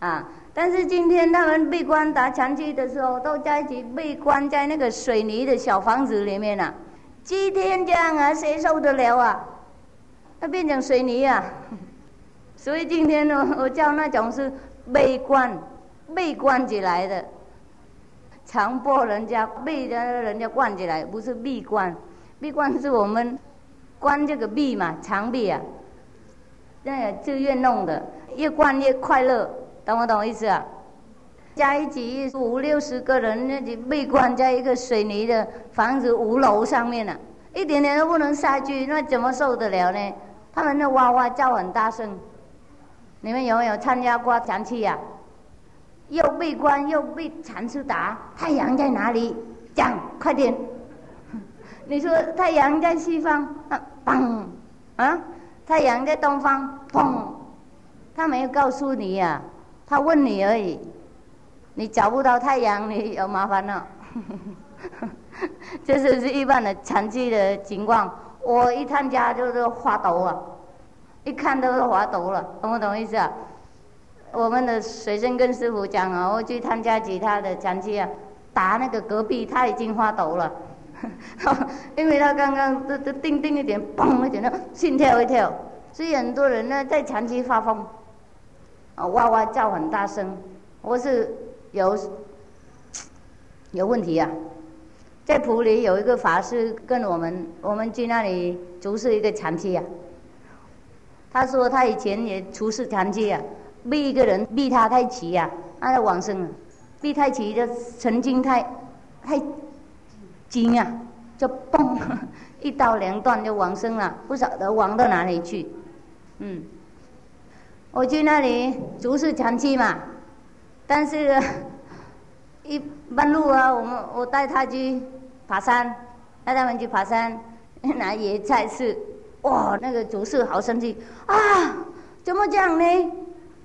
啊！但是今天他们闭关打长期的时候，都在一起被关在那个水泥的小房子里面了。几天这样啊，谁受得了啊？它变成水泥啊！(laughs) 所以今天呢，我叫那种是被关、被关起来的，强迫人家被人人家关起来，不是闭关。闭关是我们关这个闭嘛，墙壁啊，那自愿弄的，越关越快乐。懂不懂意思啊？加一起五六十个人，那就被关在一个水泥的房子五楼上面了，一点点都不能下去，那怎么受得了呢？他们的哇哇叫很大声，你们有没有参加过禅期呀？又被关又被禅师打，太阳在哪里？讲快点！(laughs) 你说太阳在西方，砰啊！太阳在东方，砰！他没有告诉你呀，他问你而已。你找不到太阳，你有麻烦了。这是是一般的残疾的情况。我一参加就是发抖啊，一看都是发抖了，懂不懂意思啊？我们的随身跟师傅讲啊，我去参加其他的残疾啊，打那个隔壁他已经发抖了，因为他刚刚都都定定一点，嘣一点，心跳一跳。所以很多人呢在长期发疯，啊哇哇叫很大声，我是有有问题呀。在普里有一个法师跟我们，我们去那里主持一个长期呀。他说他以前也出事长期呀，被一个人逼他太齐呀，他往生了。逼太齐就神经太太紧啊，就嘣 (laughs) 一刀两断就往生了，不晓得往到哪里去。嗯，我去那里主持长期嘛，但是。(laughs) 一半路啊，我们我带他去爬山，带他们去爬山，(laughs) 拿野菜吃。哇，那个主事好生气啊！怎么这样呢？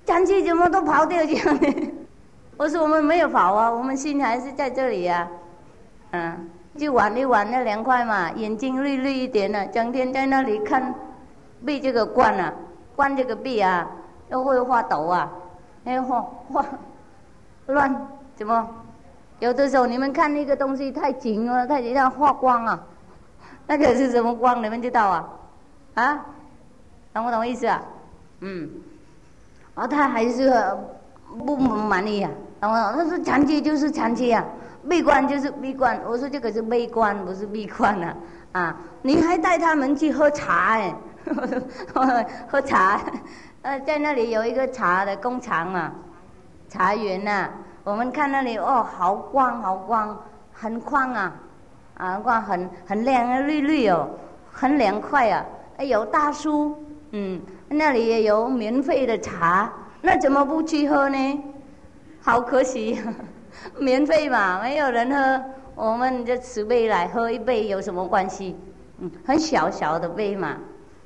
长气怎么都跑掉这样呢？(laughs) 我说我们没有跑啊，我们心还是在这里呀。嗯，就玩一玩那凉快嘛，眼睛绿绿一点的，整天在那里看，被这个关啊，关这个壁啊，又会画抖啊，哎画画乱怎么？有的时候你们看那个东西太紧了，太紧要发光啊，(laughs) 那个是什么光？你们知道啊？啊，懂不懂意思啊？嗯，啊，他还是不满意啊，懂不懂？他说长期就是长期啊，闭关就是闭关。我说这个是闭关，不是闭关啊。啊，你还带他们去喝茶哎，(laughs) 喝茶，呃，在那里有一个茶的工厂啊，茶园呐。我们看那里哦，好光好光，很宽啊，啊光很很亮啊，绿绿哦，很凉快啊。有大叔，嗯，那里也有免费的茶，那怎么不去喝呢？好可惜，(laughs) 免费嘛，没有人喝，我们就持杯来喝一杯有什么关系？嗯，很小小的杯嘛。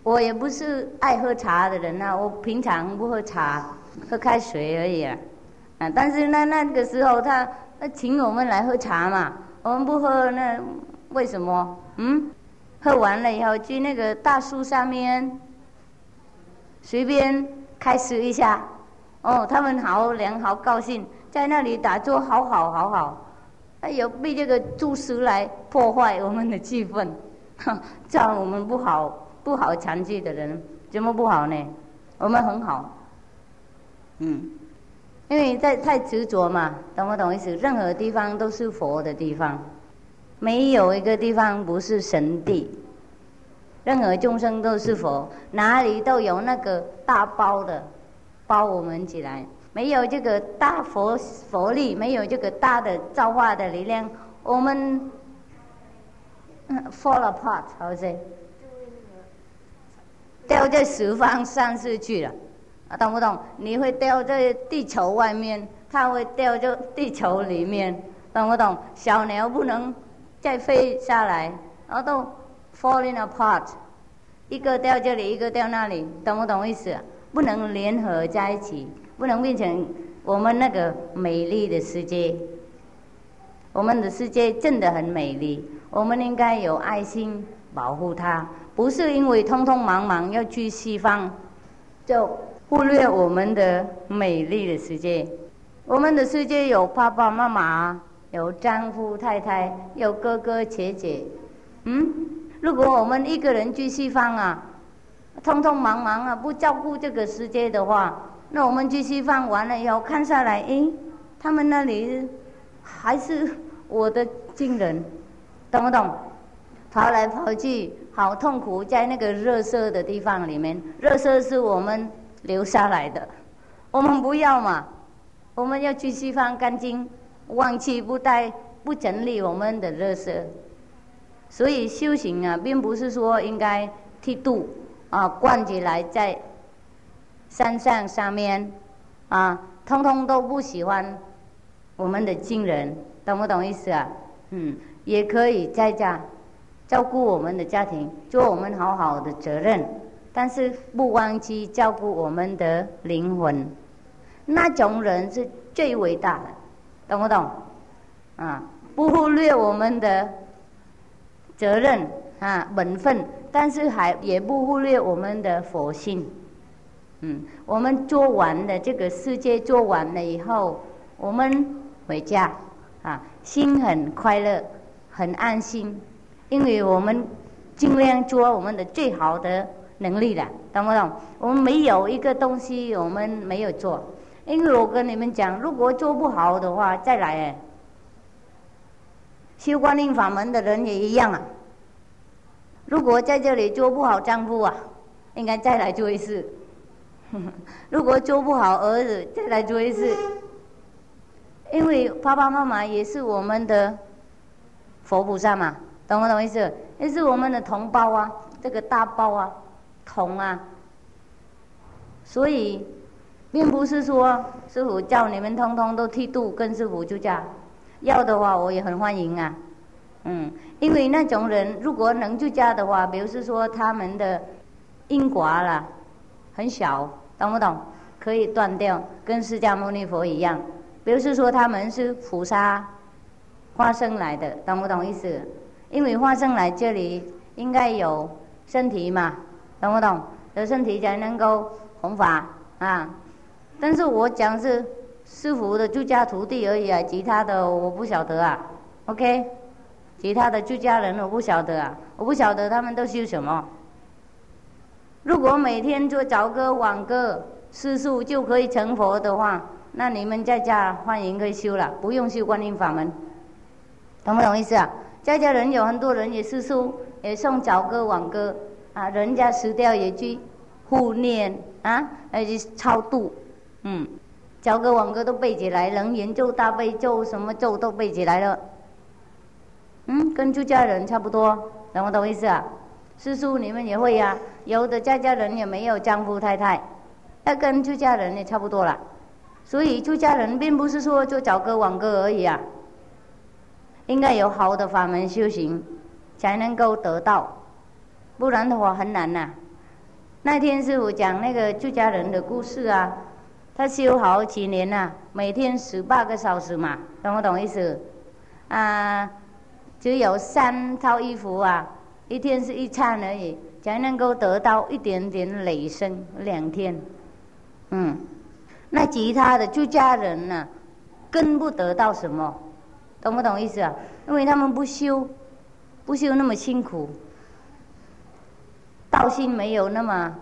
我也不是爱喝茶的人呐，我平常不喝茶，喝开水而已啊。但是那那个时候他他请我们来喝茶嘛，我们不喝那为什么？嗯，喝完了以后去那个大树上面随便开始一下，哦，他们好凉好高兴，在那里打坐，好好好好。哎呦，被这个住持来破坏我们的气氛，叫我们不好不好残疾的人怎么不好呢？我们很好，嗯。因为在太执着嘛，懂不懂意思？任何地方都是佛的地方，没有一个地方不是神地。任何众生都是佛，哪里都有那个大包的包我们起来。没有这个大佛佛力，没有这个大的造化的力量，我们 fall apart，好像掉在十方三世去了。懂不懂？你会掉在地球外面，它会掉在地球里面，懂不懂？小鸟不能再飞下来，然后都 falling apart，一个掉这里，一个掉那里，懂不懂意思？不能联合在一起，不能变成我们那个美丽的世界。我们的世界真的很美丽，我们应该有爱心保护它，不是因为匆匆忙忙要去西方，就。忽略我们的美丽的世界，我们的世界有爸爸妈妈，有丈夫太太，有哥哥姐姐。嗯，如果我们一个人去西方啊，匆匆忙忙啊，不照顾这个世界的话，那我们去西方完了以后看下来，诶，他们那里还是我的亲人，懂不懂？跑来跑去，好痛苦，在那个热色的地方里面，热色是我们。留下来的，我们不要嘛，我们要去西方干净，忘记不带不整理我们的热色，所以修行啊，并不是说应该剃度啊，灌起来在山上上面，啊，通通都不喜欢我们的亲人，懂不懂意思啊？嗯，也可以在家照顾我们的家庭，做我们好好的责任，但是不忘记照顾我们的灵魂。那种人是最伟大的，懂不懂？啊，不忽略我们的责任啊本分，但是还也不忽略我们的佛性。嗯，我们做完了这个世界，做完了以后，我们回家啊，心很快乐，很安心，因为我们尽量做我们的最好的能力了，懂不懂？我们没有一个东西我们没有做，因为我跟你们讲，如果做不好的话，再来哎，修观音法门的人也一样啊。如果在这里做不好丈夫啊，应该再来做一次。(laughs) 如果做不好儿子，再来做一次。因为爸爸妈妈也是我们的佛菩萨嘛，懂不懂意思？那是我们的同胞啊，这个大包啊，同啊。所以，并不是说师傅叫你们通通都剃度跟师傅出家，要的话我也很欢迎啊。嗯，因为那种人如果能出家的话，比如是说他们的因果啦很小。懂不懂？可以断掉，跟释迦牟尼佛一样。比如是说，他们是菩萨化生来的，懂不懂意思？因为化生来这里应该有身体嘛，懂不懂？有身体才能够弘法啊。但是我讲是师傅的出家徒弟而已啊，其他的我不晓得啊。OK，其他的出家人我不晓得啊，我不晓得他们都修什么。如果每天做早歌晚歌，吃素就可以成佛的话，那你们在家欢迎可以修了，不用修观音法门，懂不懂意思啊？家家人有很多人也吃素，也送早歌晚歌，啊，人家死掉也去护念啊，而且超度，嗯，早歌晚歌都背起来，人言咒大悲咒什么咒都背起来了，嗯，跟出家人差不多，懂不懂意思啊？师叔你们也会呀？有的家家人也没有丈夫太太，那跟出家人也差不多了。所以出家人并不是说就早歌晚歌而已啊，应该有好的法门修行，才能够得到，不然的话很难呐。那天师傅讲那个出家人的故事啊，他修好几年呐，每天十八个小时嘛，懂不懂意思？啊，只有三套衣服啊。一天是一餐而已，才能够得到一点点累生两天，嗯，那其他的出家人呢，更不得到什么，懂不懂意思啊？因为他们不修，不修那么辛苦，道心没有那么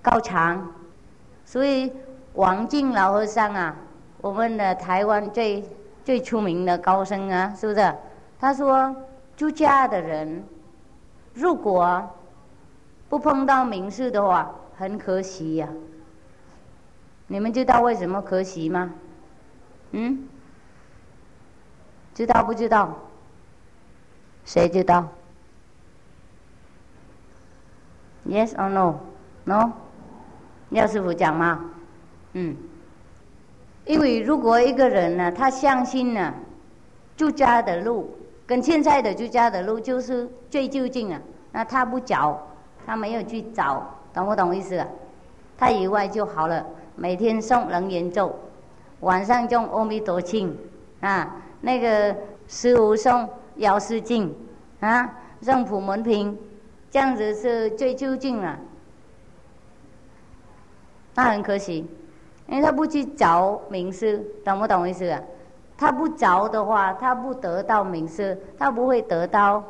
高强，所以王静老和尚啊，我们的台湾最最出名的高僧啊，是不是？他说。出家的人，如果不碰到名士的话，很可惜呀。你们知道为什么可惜吗？嗯？知道不知道？谁知道？Yes or no？No？廖师傅讲吗？嗯。因为如果一个人呢，他相信呢，住家的路。跟现在的住家的路就是最就近啊，那他不找，他没有去找，懂不懂意思？啊他以外就好了，每天诵楞严咒，晚上诵阿弥陀经，啊，那个师无诵药师经，啊，诵普门平，这样子是最究竟了。那很可惜，因为他不去找名师，懂不懂意思啊？他不着的话，他不得到名师，他不会得到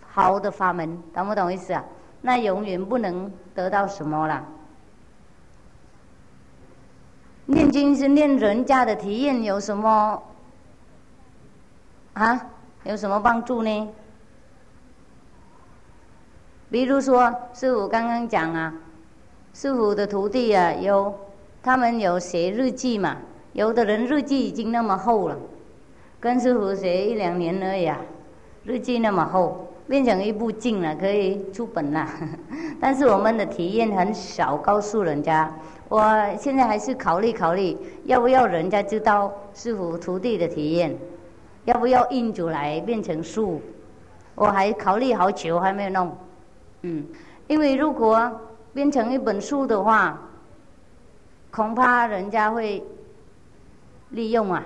好的法门，懂不懂意思啊？那永远不能得到什么了。念经是念人家的体验，有什么啊？有什么帮助呢？比如说，师傅刚刚讲啊，师傅的徒弟啊，有他们有写日记嘛。有的人日记已经那么厚了，跟师傅学一两年而已啊，日记那么厚，变成一部经了，可以出本了。(laughs) 但是我们的体验很少，告诉人家。我现在还是考虑考虑，要不要人家知道师傅徒弟的体验，要不要印出来变成书？我还考虑好久，还没有弄。嗯，因为如果变成一本书的话，恐怕人家会利用啊，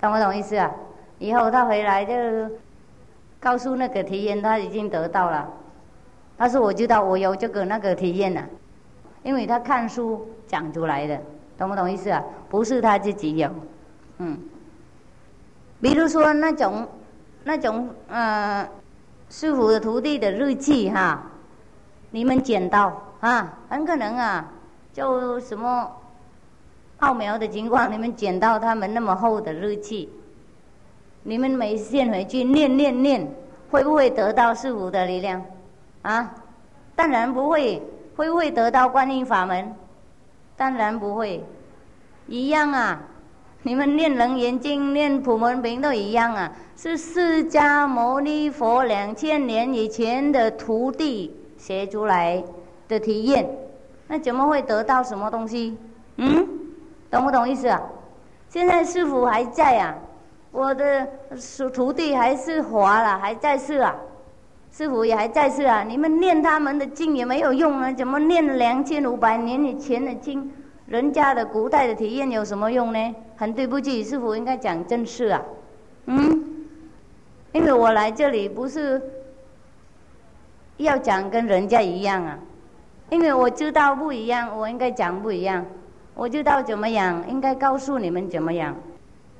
懂不懂意思啊？以后他回来就告诉那个体验，他已经得到了。但是我知道我有这个那个体验了，因为他看书讲出来的，懂不懂意思啊？不是他自己有，嗯。比如说那种那种呃师傅的徒弟的日记哈，你们捡到啊，很可能啊，就什么奥苗的情况，你们捡到他们那么厚的日记。你们每天回去念念念，会不会得到师傅的力量？啊，当然不会。会不会得到观音法门？当然不会。一样啊，你们念楞严经、念普门品都一样啊，是释迦牟尼佛两千年以前的徒弟写出来的体验，那怎么会得到什么东西？嗯，懂不懂意思啊？现在师傅还在啊。我的徒徒弟还是活了，还在世啊，师傅也还在世啊。你们念他们的经也没有用啊，怎么念两千五百年以前的经？人家的古代的体验有什么用呢？很对不起，师傅应该讲正事啊。嗯，因为我来这里不是要讲跟人家一样啊，因为我知道不一样，我应该讲不一样。我知道怎么样，应该告诉你们怎么样。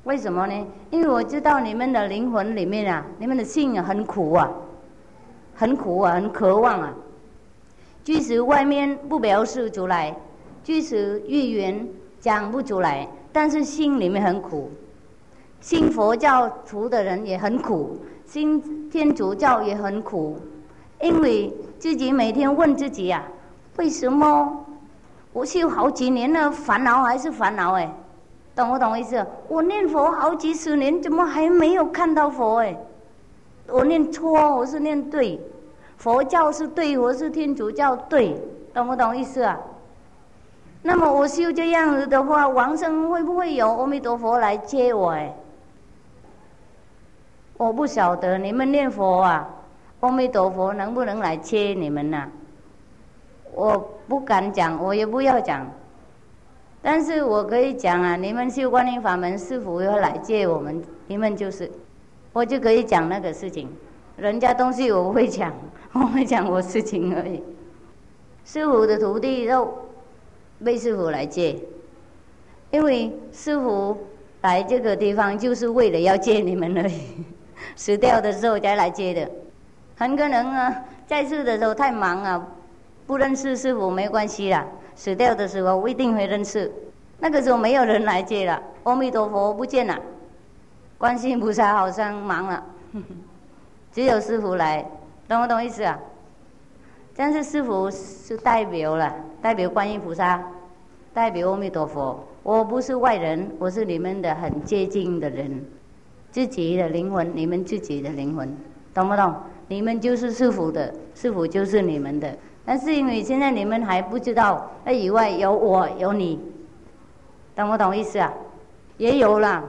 为什么呢？因为我知道你们的灵魂里面啊，你们的心啊很苦啊，很苦啊，很渴望啊。即使外面不表示出来，即使语言讲不出来，但是心里面很苦。信佛教徒的人也很苦，信天主教也很苦，因为自己每天问自己呀：为什么我修好几年了，烦恼还是烦恼哎？懂不懂意思？我念佛好几十年，怎么还没有看到佛？哎，我念错，我是念对，佛教是对，我是天主教对，懂不懂意思啊？那么我修这样子的话，王生会不会有阿弥陀佛来接我？哎，我不晓得你们念佛啊，阿弥陀佛能不能来接你们呐？我不敢讲，我也不要讲。但是我可以讲啊，你们修观音法门，师傅要来接我们，你们就是，我就可以讲那个事情。人家东西我不会讲，我会讲我事情而已。师傅的徒弟都被师傅来接，因为师傅来这个地方就是为了要接你们而已。(laughs) 死掉的时候才来接的，很可能啊，在世的时候太忙啊，不认识师傅没关系啦。死掉的时候，我一定会认识。那个时候没有人来接了，阿弥陀佛不见了，观世音菩萨好像忙了，(laughs) 只有师傅来，懂不懂意思啊？但是师傅是代表了，代表观音菩萨，代表阿弥陀佛。我不是外人，我是你们的很接近的人，自己的灵魂，你们自己的灵魂，懂不懂？你们就是师傅的，师傅就是你们的。但是因为现在你们还不知道，那以外有我有你，懂不懂意思啊？也有了，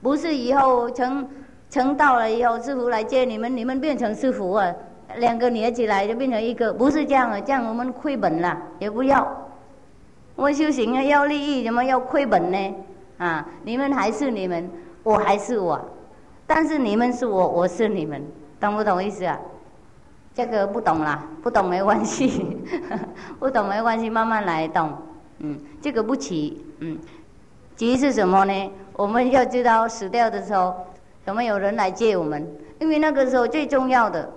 不是以后成成道了以后，师傅来接你们，你们变成师傅啊，两个连起来就变成一个，不是这样的，这样我们亏本了，也不要。我修行啊，要利益，怎么要亏本呢？啊，你们还是你们，我还是我，但是你们是我，我是你们，懂不懂意思啊？这个不懂啦，不懂没关系，(laughs) 不懂没关系，慢慢来懂。嗯，这个不急，嗯，急是什么呢？我们要知道死掉的时候有没有人来接我们，因为那个时候最重要的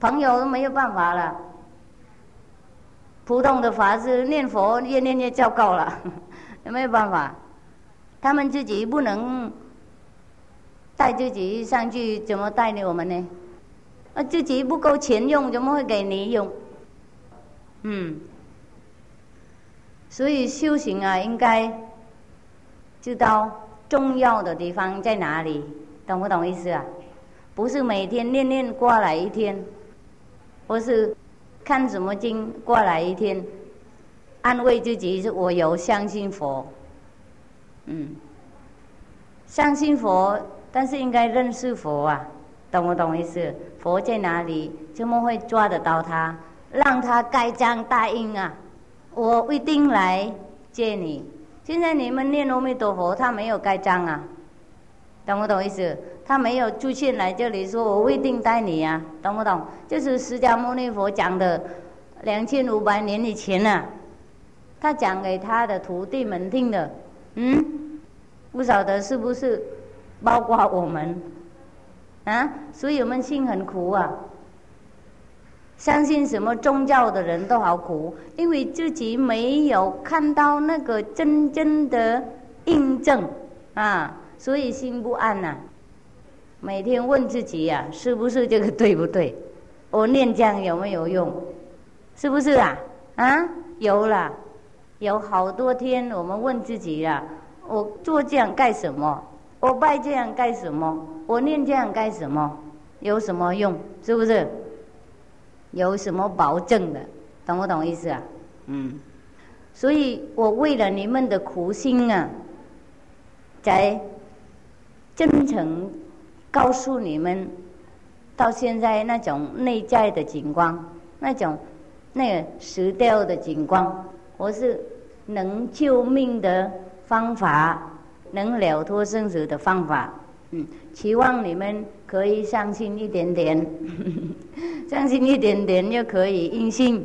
朋友都没有办法了。普通的法师念佛念念念就够了，有 (laughs) 没有办法？他们自己不能带自己上去，怎么带领我们呢？啊，自己不够钱用，怎么会给你用？嗯，所以修行啊，应该知道重要的地方在哪里，懂不懂意思啊？不是每天念念过来一天，或是看什么经过来一天，安慰自己是我有相信佛，嗯，相信佛，但是应该认识佛啊，懂不懂意思？佛在哪里？怎么会抓得到他？让他盖章答应啊！我一定来接你。现在你们念阿弥陀佛，他没有盖章啊，懂不懂意思？他没有出现来这里说“我未定带你啊”，懂不懂？就是释迦牟尼佛讲的，两千五百年以前呢，他讲给他的徒弟们听的。嗯，不晓得是不是包括我们啊？所以我们心很苦啊。相信什么宗教的人都好苦，因为自己没有看到那个真正的印证啊，所以心不安呐。每天问自己呀，是不是这个对不对？我念这样有没有用？是不是啊？啊，有了，有好多天我们问自己呀，我做这样干什么？我拜这样干什么？我念这样干什么？有什么用？是不是？有什么保证的？懂不懂意思啊？嗯，所以我为了你们的苦心啊，在真诚。告诉你们，到现在那种内在的景观，那种那个石雕的景观，我是能救命的方法，能了脱生死的方法。嗯，期望你们可以相信一点点，(laughs) 相信一点点就可以应信，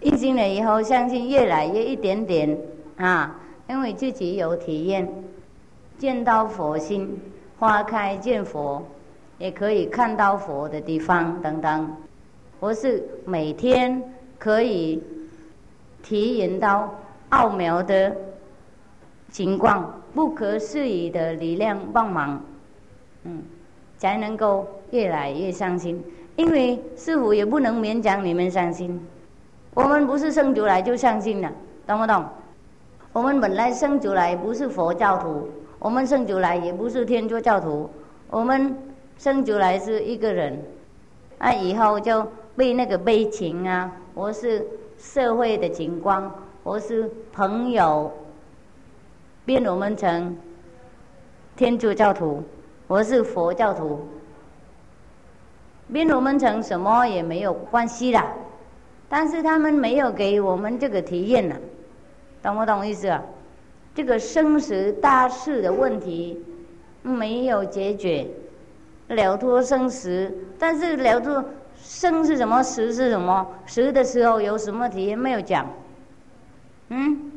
应信了以后，相信越来越一点点啊，因为自己有体验，见到佛心。花开见佛，也可以看到佛的地方等等。我是每天可以体验到奥妙的情况，不可思议的力量帮忙，嗯，才能够越来越相信。因为师傅也不能勉强你们相信，我们不是生出来就相信了，懂不懂？我们本来生出来不是佛教徒。我们生出来也不是天主教徒，我们生出来是一个人，啊，以后就被那个悲情啊，或是社会的情况，或是朋友，变我们成天主教徒，我是佛教徒，变我们成什么也没有关系啦，但是他们没有给我们这个体验呢，懂不懂意思啊？这个生死大事的问题没有解决，了脱生死，但是了脱生是什么，死是什么？死的时候有什么体验没有讲？嗯，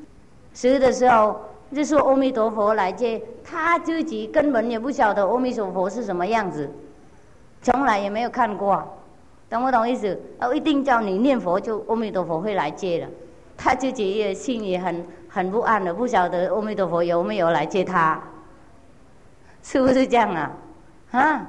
死的时候就说阿弥陀佛来接，他自己根本也不晓得阿弥陀佛是什么样子，从来也没有看过，懂不懂意思？哦，一定叫你念佛，就阿弥陀佛会来接的，他自己也心里很。很不安的，不晓得阿弥陀佛有没有来接他，是不是这样啊？啊？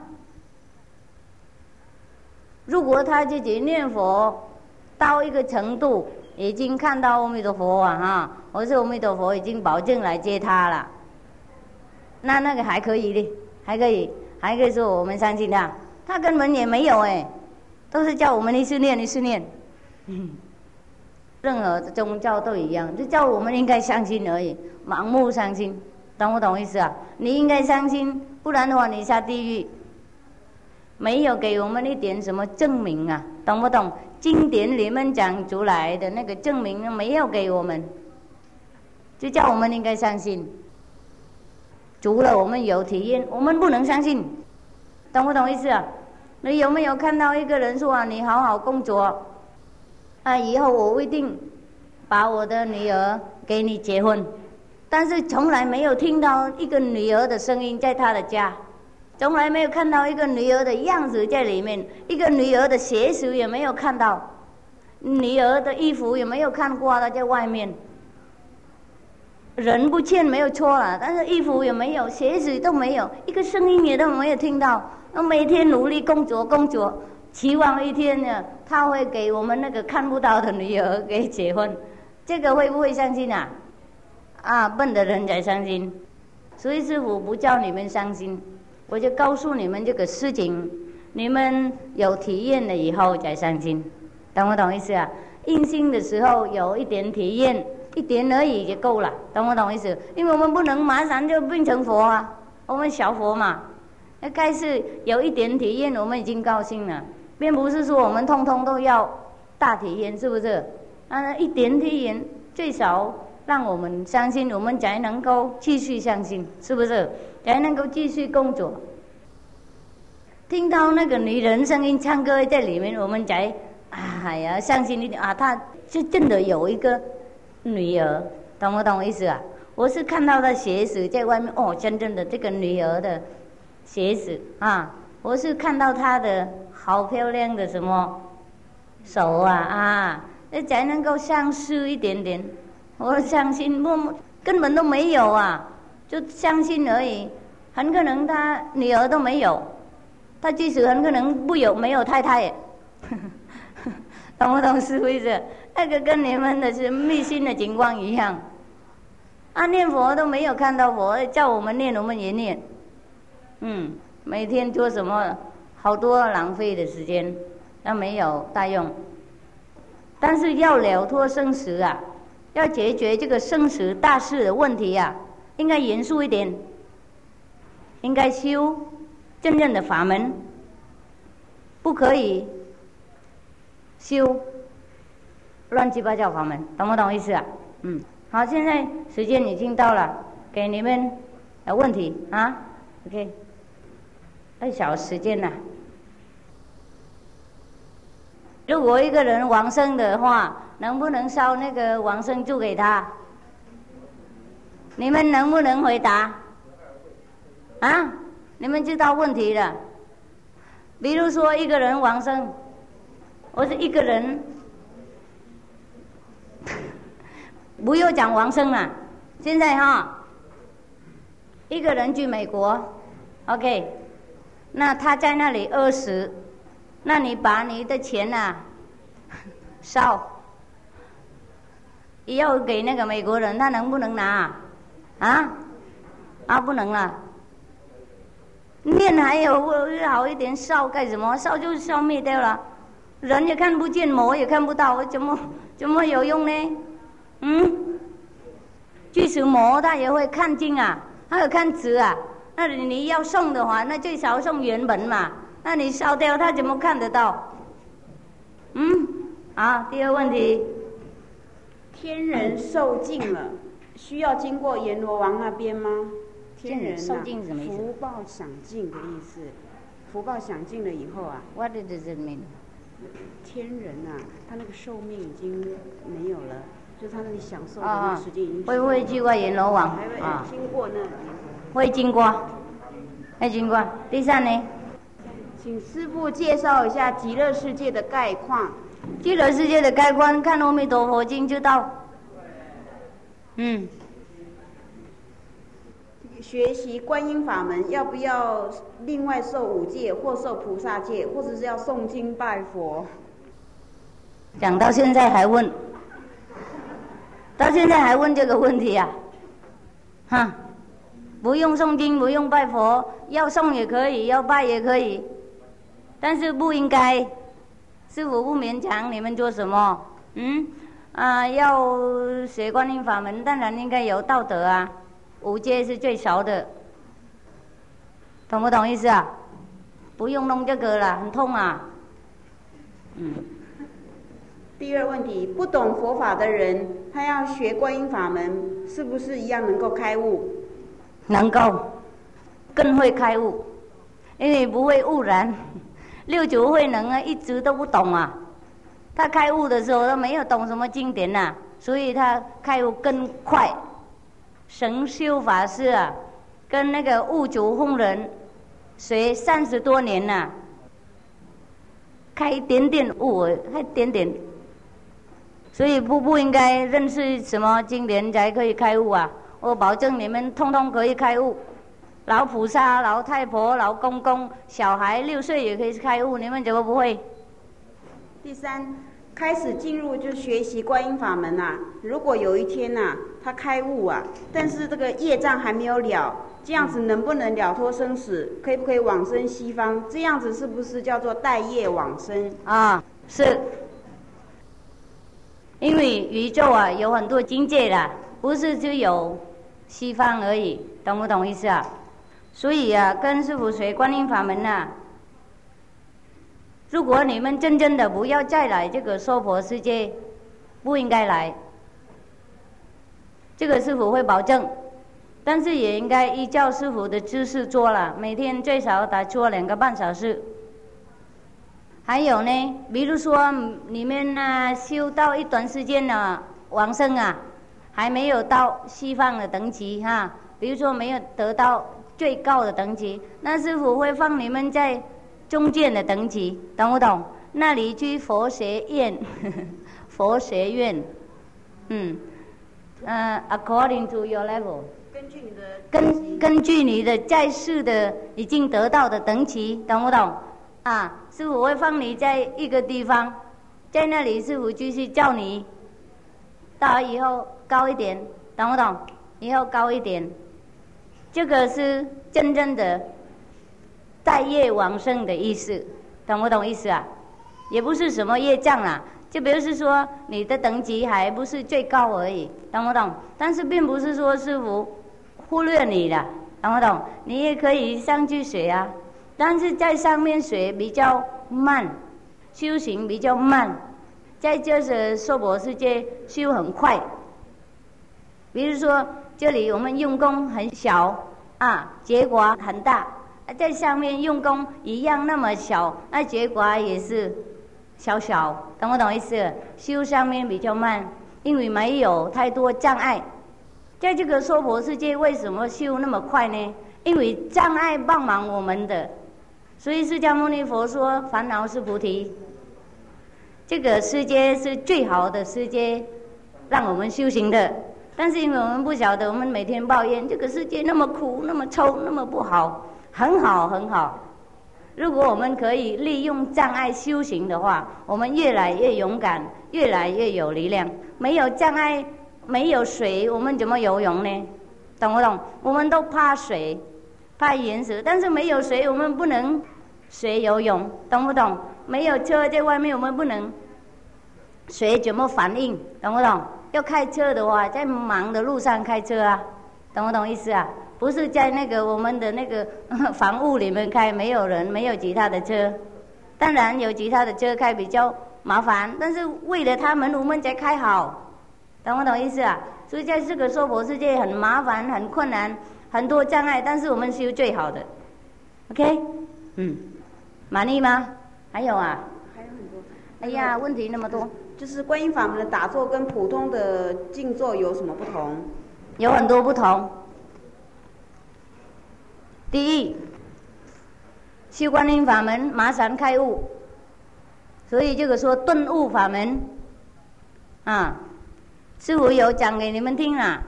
如果他自己念佛到一个程度，已经看到阿弥陀佛啊，哈，我说阿弥陀佛已经保证来接他了，那那个还可以的，还可以，还可以说我们相信他，他根本也没有哎，都是叫我们一次念一次念。任何的宗教都一样，就叫我们应该相信而已，盲目相信，懂不懂意思啊？你应该相信，不然的话你下地狱。没有给我们一点什么证明啊，懂不懂？经典里面讲出来的那个证明没有给我们，就叫我们应该相信。除了我们有体验，我们不能相信，懂不懂意思啊？你有没有看到一个人说啊？你好好工作。啊！以后我一定把我的女儿给你结婚，但是从来没有听到一个女儿的声音在他的家，从来没有看到一个女儿的样子在里面，一个女儿的鞋子也没有看到，女儿的衣服也没有看过，她在外面。人不见没有错了，但是衣服也没有，鞋子都没有，一个声音也都没有听到。那每天努力工作，工作。期望一天呢，他会给我们那个看不到的女儿给结婚，这个会不会相信啊？啊，笨的人才相信，所以师傅不叫你们伤心，我就告诉你们这个事情，你们有体验了以后再伤心，懂不懂意思啊？印心的时候有一点体验，一点而已就够了，懂不懂意思？因为我们不能马上就变成佛啊，我们小佛嘛，那该是有一点体验，我们已经高兴了，并不是说我们通通都要大体验，是不是？啊，一点体验最少让我们相信，我们才能够继续相信，是不是？才能够继续工作。听到那个女人声音唱歌在里面，我们才哎呀相信一点啊，她是真的有一个女儿，懂不懂意思啊？我是看到她鞋子在外面哦，真正的这个女儿的鞋子啊，我是看到她的好漂亮的什么手啊啊。那才能够相似一点点，我相信不根本都没有啊，就相信而已。很可能他女儿都没有，他即使很可能不有没有太太，(laughs) 懂不懂是不是？那个跟你们的是密信的情况一样，啊念佛都没有看到佛，叫我们念我们也念，嗯，每天做什么好多浪费的时间，那没有大用。但是要了脱生死啊，要解决这个生死大事的问题呀，应该严肃一点，应该修真正的法门，不可以修乱七八糟法门，懂不懂意思啊？嗯，好，现在时间已经到了，给你们的问题啊，OK，二小时间了。如果一个人往生的话，能不能烧那个往生咒给他？你们能不能回答？啊？你们知道问题了。比如说一个人往生，我是一个人，(laughs) 不用讲往生了。现在哈，一个人去美国，OK，那他在那里饿死。那你把你的钱呐 (laughs) 烧，要给那个美国人，他能不能拿？啊？啊，不能了。念还有好一点，烧干什么？烧就消灭掉了，人也看不见，魔也看不到，怎么怎么有用呢？嗯？即使魔他也会看经啊，还有看字啊。那你要送的话，那最少送原本嘛。那你烧掉，他怎么看得到？嗯，好，第二问题，天人受尽了，需要经过阎罗王那边吗？天人受尽什么意思？福报享尽的意思。福报享尽了以后啊，What does it mean？天人啊，他那个寿命已经没有了，就是他那里享受的那个时间已经。会不会经过阎罗王？啊，经过那。会经过，会经过。第三呢？请师傅介绍一下极乐世界的概况。极乐世界的概况，看《阿弥陀佛经》就到。嗯。学习观音法门，要不要另外受五戒，或受菩萨戒，或者是要诵经拜佛？讲到现在还问，到现在还问这个问题呀？哈，不用诵经，不用拜佛，要诵也可以，要拜也可以。但是不应该，师傅不勉强你们做什么？嗯，啊，要学观音法门，当然应该有道德啊，五戒是最少的，懂不懂意思啊？不用弄这个了，很痛啊。嗯。第二问题，不懂佛法的人，他要学观音法门，是不是一样能够开悟？能够，更会开悟，因为不会误人。六祖慧能啊，一直都不懂啊。他开悟的时候，他没有懂什么经典呐，所以他开悟更快。神秀法师啊，跟那个悟祖弘忍学三十多年呐，开一点点悟，开一点点。所以不不应该认识什么经典才可以开悟啊！我保证你们通通可以开悟。老菩萨、老太婆、老公公、小孩六岁也可以开悟，你们怎么不会？第三，开始进入就学习观音法门啊。如果有一天呐，他开悟啊，但是这个业障还没有了，这样子能不能了脱生死？可以不可以往生西方？这样子是不是叫做待业往生？啊，是。因为宇宙啊有很多境界的，不是就有西方而已，懂不懂意思啊？所以啊，跟师傅学观音法门呐。如果你们真正的不要再来这个娑婆世界，不应该来。这个师傅会保证，但是也应该依照师傅的指示做了，每天最少得做两个半小时。还有呢，比如说你们呢修到一段时间了，往生啊，还没有到西方的等级哈。比如说没有得到最高的等级，那师傅会放你们在中间的等级，懂不懂？那里去佛学院，(laughs) 佛学院，嗯，呃，according to your level，根据你的根根据你的在世的已经得到的等级，懂不懂？啊，师傅会放你在一个地方，在那里师傅继续叫你，到以后高一点，懂不懂？以后高一点，这个是真正的待业往生的意思，懂不懂意思啊？也不是什么业障啦，就比如是说你的等级还不是最高而已，懂不懂？但是并不是说师傅忽略你的，懂不懂？你也可以上去学啊。但是在上面学比较慢，修行比较慢，在这是娑婆世界修很快。比如说这里我们用功很小啊，结果很大；在上面用功一样那么小，那结果也是小小，懂不懂意思？修上面比较慢，因为没有太多障碍。在这个娑婆世界为什么修那么快呢？因为障碍帮忙我们的。所以释迦牟尼佛说：“烦恼是菩提。”这个世界是最好的世界，让我们修行的。但是因为我们不晓得，我们每天抱怨这个世界那么苦、那么臭、那么不好。很好，很好。如果我们可以利用障碍修行的话，我们越来越勇敢，越来越有力量。没有障碍，没有水，我们怎么游泳呢？懂不懂？我们都怕水。怕淹死，但是没有水，我们不能学游泳，懂不懂？没有车在外面，我们不能学怎么反应，懂不懂？要开车的话，在忙的路上开车啊，懂不懂意思啊？不是在那个我们的那个 (laughs) 房屋里面开，没有人，没有其他的车。当然有其他的车开比较麻烦，但是为了他们，我们才开好，懂不懂意思啊？所以在这个娑婆世界很麻烦，很困难。很多障碍，但是我们修最好的，OK，嗯，满意吗？还有啊？还有很多。哎呀，问题那么多。就是观音法门的打坐跟普通的静坐有什么不同？有很多不同。第一，修观音法门马上开悟，所以这个说顿悟法门，啊，师傅有讲给你们听啊。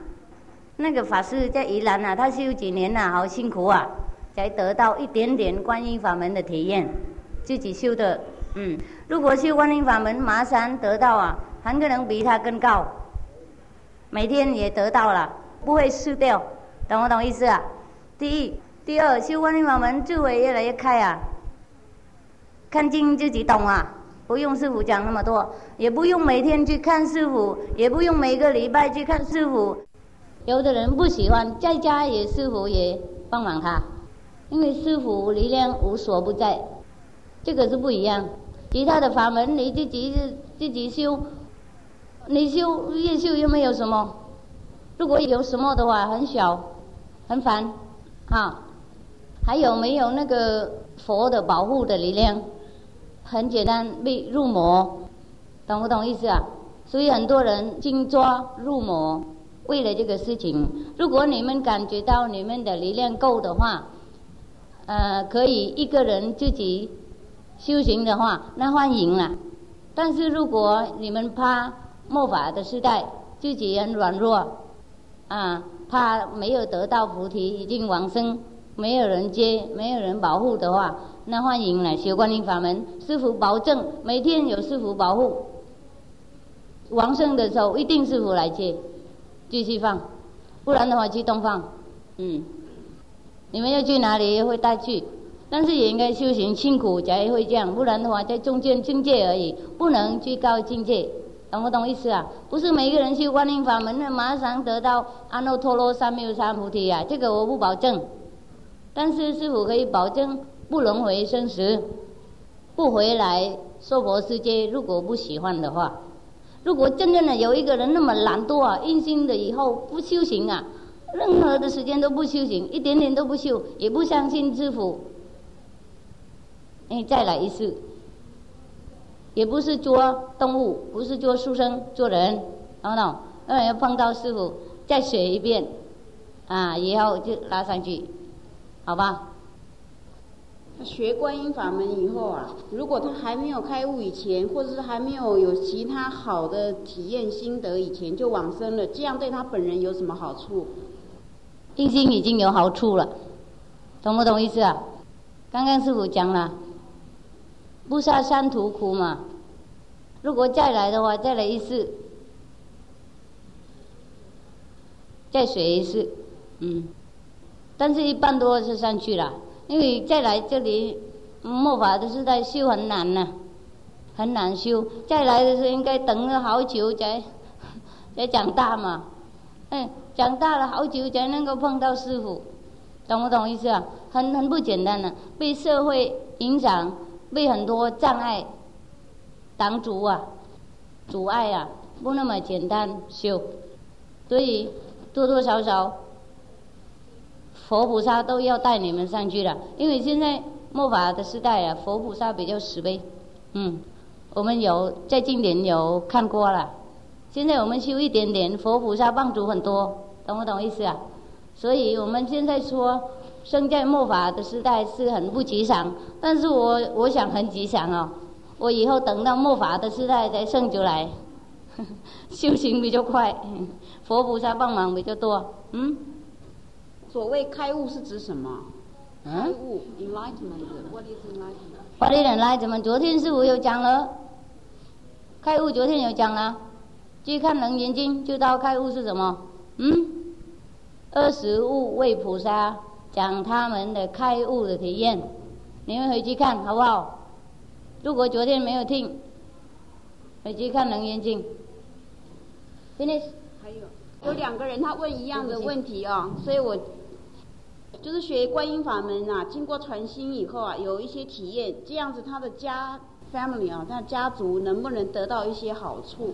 那个法师在宜兰啊，他修几年呐，好辛苦啊，才得到一点点观音法门的体验，自己修的，嗯，如果修观音法门，马上得到啊，很可能比他更高，每天也得到了，不会失掉，懂不懂意思啊？第一，第二，修观音法门智慧越来越开啊，看经自己懂啊，不用师傅讲那么多，也不用每天去看师傅，也不用每个礼拜去看师傅。有的人不喜欢，在家也师傅也帮忙他，因为师傅力量无所不在，这个是不一样。其他的法门你自己自己修，你修越修又没有什么，如果有什么的话很小，很烦，啊，还有没有那个佛的保护的力量？很简单，被入魔，懂不懂意思啊？所以很多人精抓入魔。为了这个事情，如果你们感觉到你们的力量够的话，呃，可以一个人自己修行的话，那欢迎了。但是如果你们怕末法的时代，自己很软弱，啊，怕没有得到菩提，已经往生，没有人接，没有人保护的话，那欢迎来学观音法门。师傅保证每天有师傅保护，往生的时候一定师傅来接。继续放，不然的话去东放，嗯，你们要去哪里会带去，但是也应该修行辛苦才会这样，不然的话在中间境界而已，不能居高境界，懂不懂意思啊？不是每个人修观音法门呢，马上得到阿耨多罗三藐三菩提呀，这个我不保证，但是师傅可以保证不轮回生死，不回来娑婆世界，如果不喜欢的话。如果真正的有一个人那么懒惰啊，阴心的以后不修行啊，任何的时间都不修行，一点点都不修，也不相信师傅，哎，再来一次，也不是捉动物，不是捉书生，做人，懂不懂？那要碰到师傅再学一遍，啊，以后就拉上去，好吧？学观音法门以后啊，如果他还没有开悟以前，或者是还没有有其他好的体验心得以前就往生了，这样对他本人有什么好处？定心已经有好处了，懂不懂意思啊？刚刚师傅讲了，不杀三途苦嘛。如果再来的话，再来一次，再学一次，嗯，但是一般都是上去了。因为再来这里，末法都是在修很难呢，很难修。再来的时候应该等了好久才才长大嘛，嗯，长大了好久才能够碰到师傅，懂不懂意思啊？很很不简单的，被社会影响，被很多障碍挡住啊，阻碍啊，不那么简单修，所以多多少少。佛菩萨都要带你们上去了，因为现在末法的时代啊，佛菩萨比较慈悲。嗯，我们有在经典有看过了。现在我们修一点点，佛菩萨帮助很多，懂不懂意思啊？所以我们现在说，生在末法的时代是很不吉祥，但是我我想很吉祥哦。我以后等到末法的时代再生出来，(laughs) 修行比较快，佛菩萨帮忙比较多。嗯。所谓开悟是指什么？开悟 is enlightenment？What is enlightenment？昨天师傅有讲了，开悟昨天有讲了，去看《楞严经》就知道开悟是什么。嗯，二十五位菩萨讲他们的开悟的体验，你们回去看好不好？如果昨天没有听，回去看《楞严经》。Finish。还有有两个人他问一样的问题啊，所以我。就是学观音法门啊，经过传心以后啊，有一些体验，这样子他的家 family 啊，他家族能不能得到一些好处？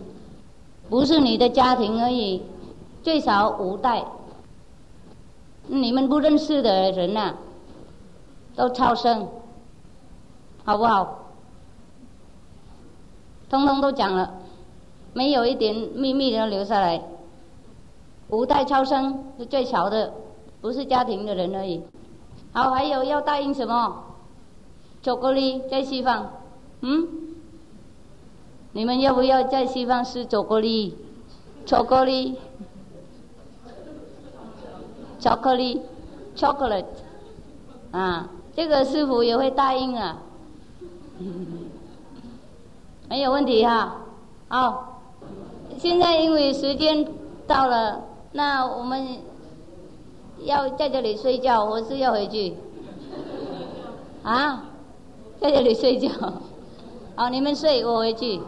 不是你的家庭而已，最少五代，你们不认识的人呐，都超生，好不好？通通都讲了，没有一点秘密的留下来，五代超生是最少的。不是家庭的人而已。好，还有要答应什么？巧克力在西方，嗯？你们要不要在西方吃巧克力？巧克力，巧克力，chocolate，啊，这个师傅也会答应啊。没有问题哈。好，现在因为时间到了，那我们。要在这里睡觉，我是要回去。啊，在这里睡觉。好，你们睡，我回去。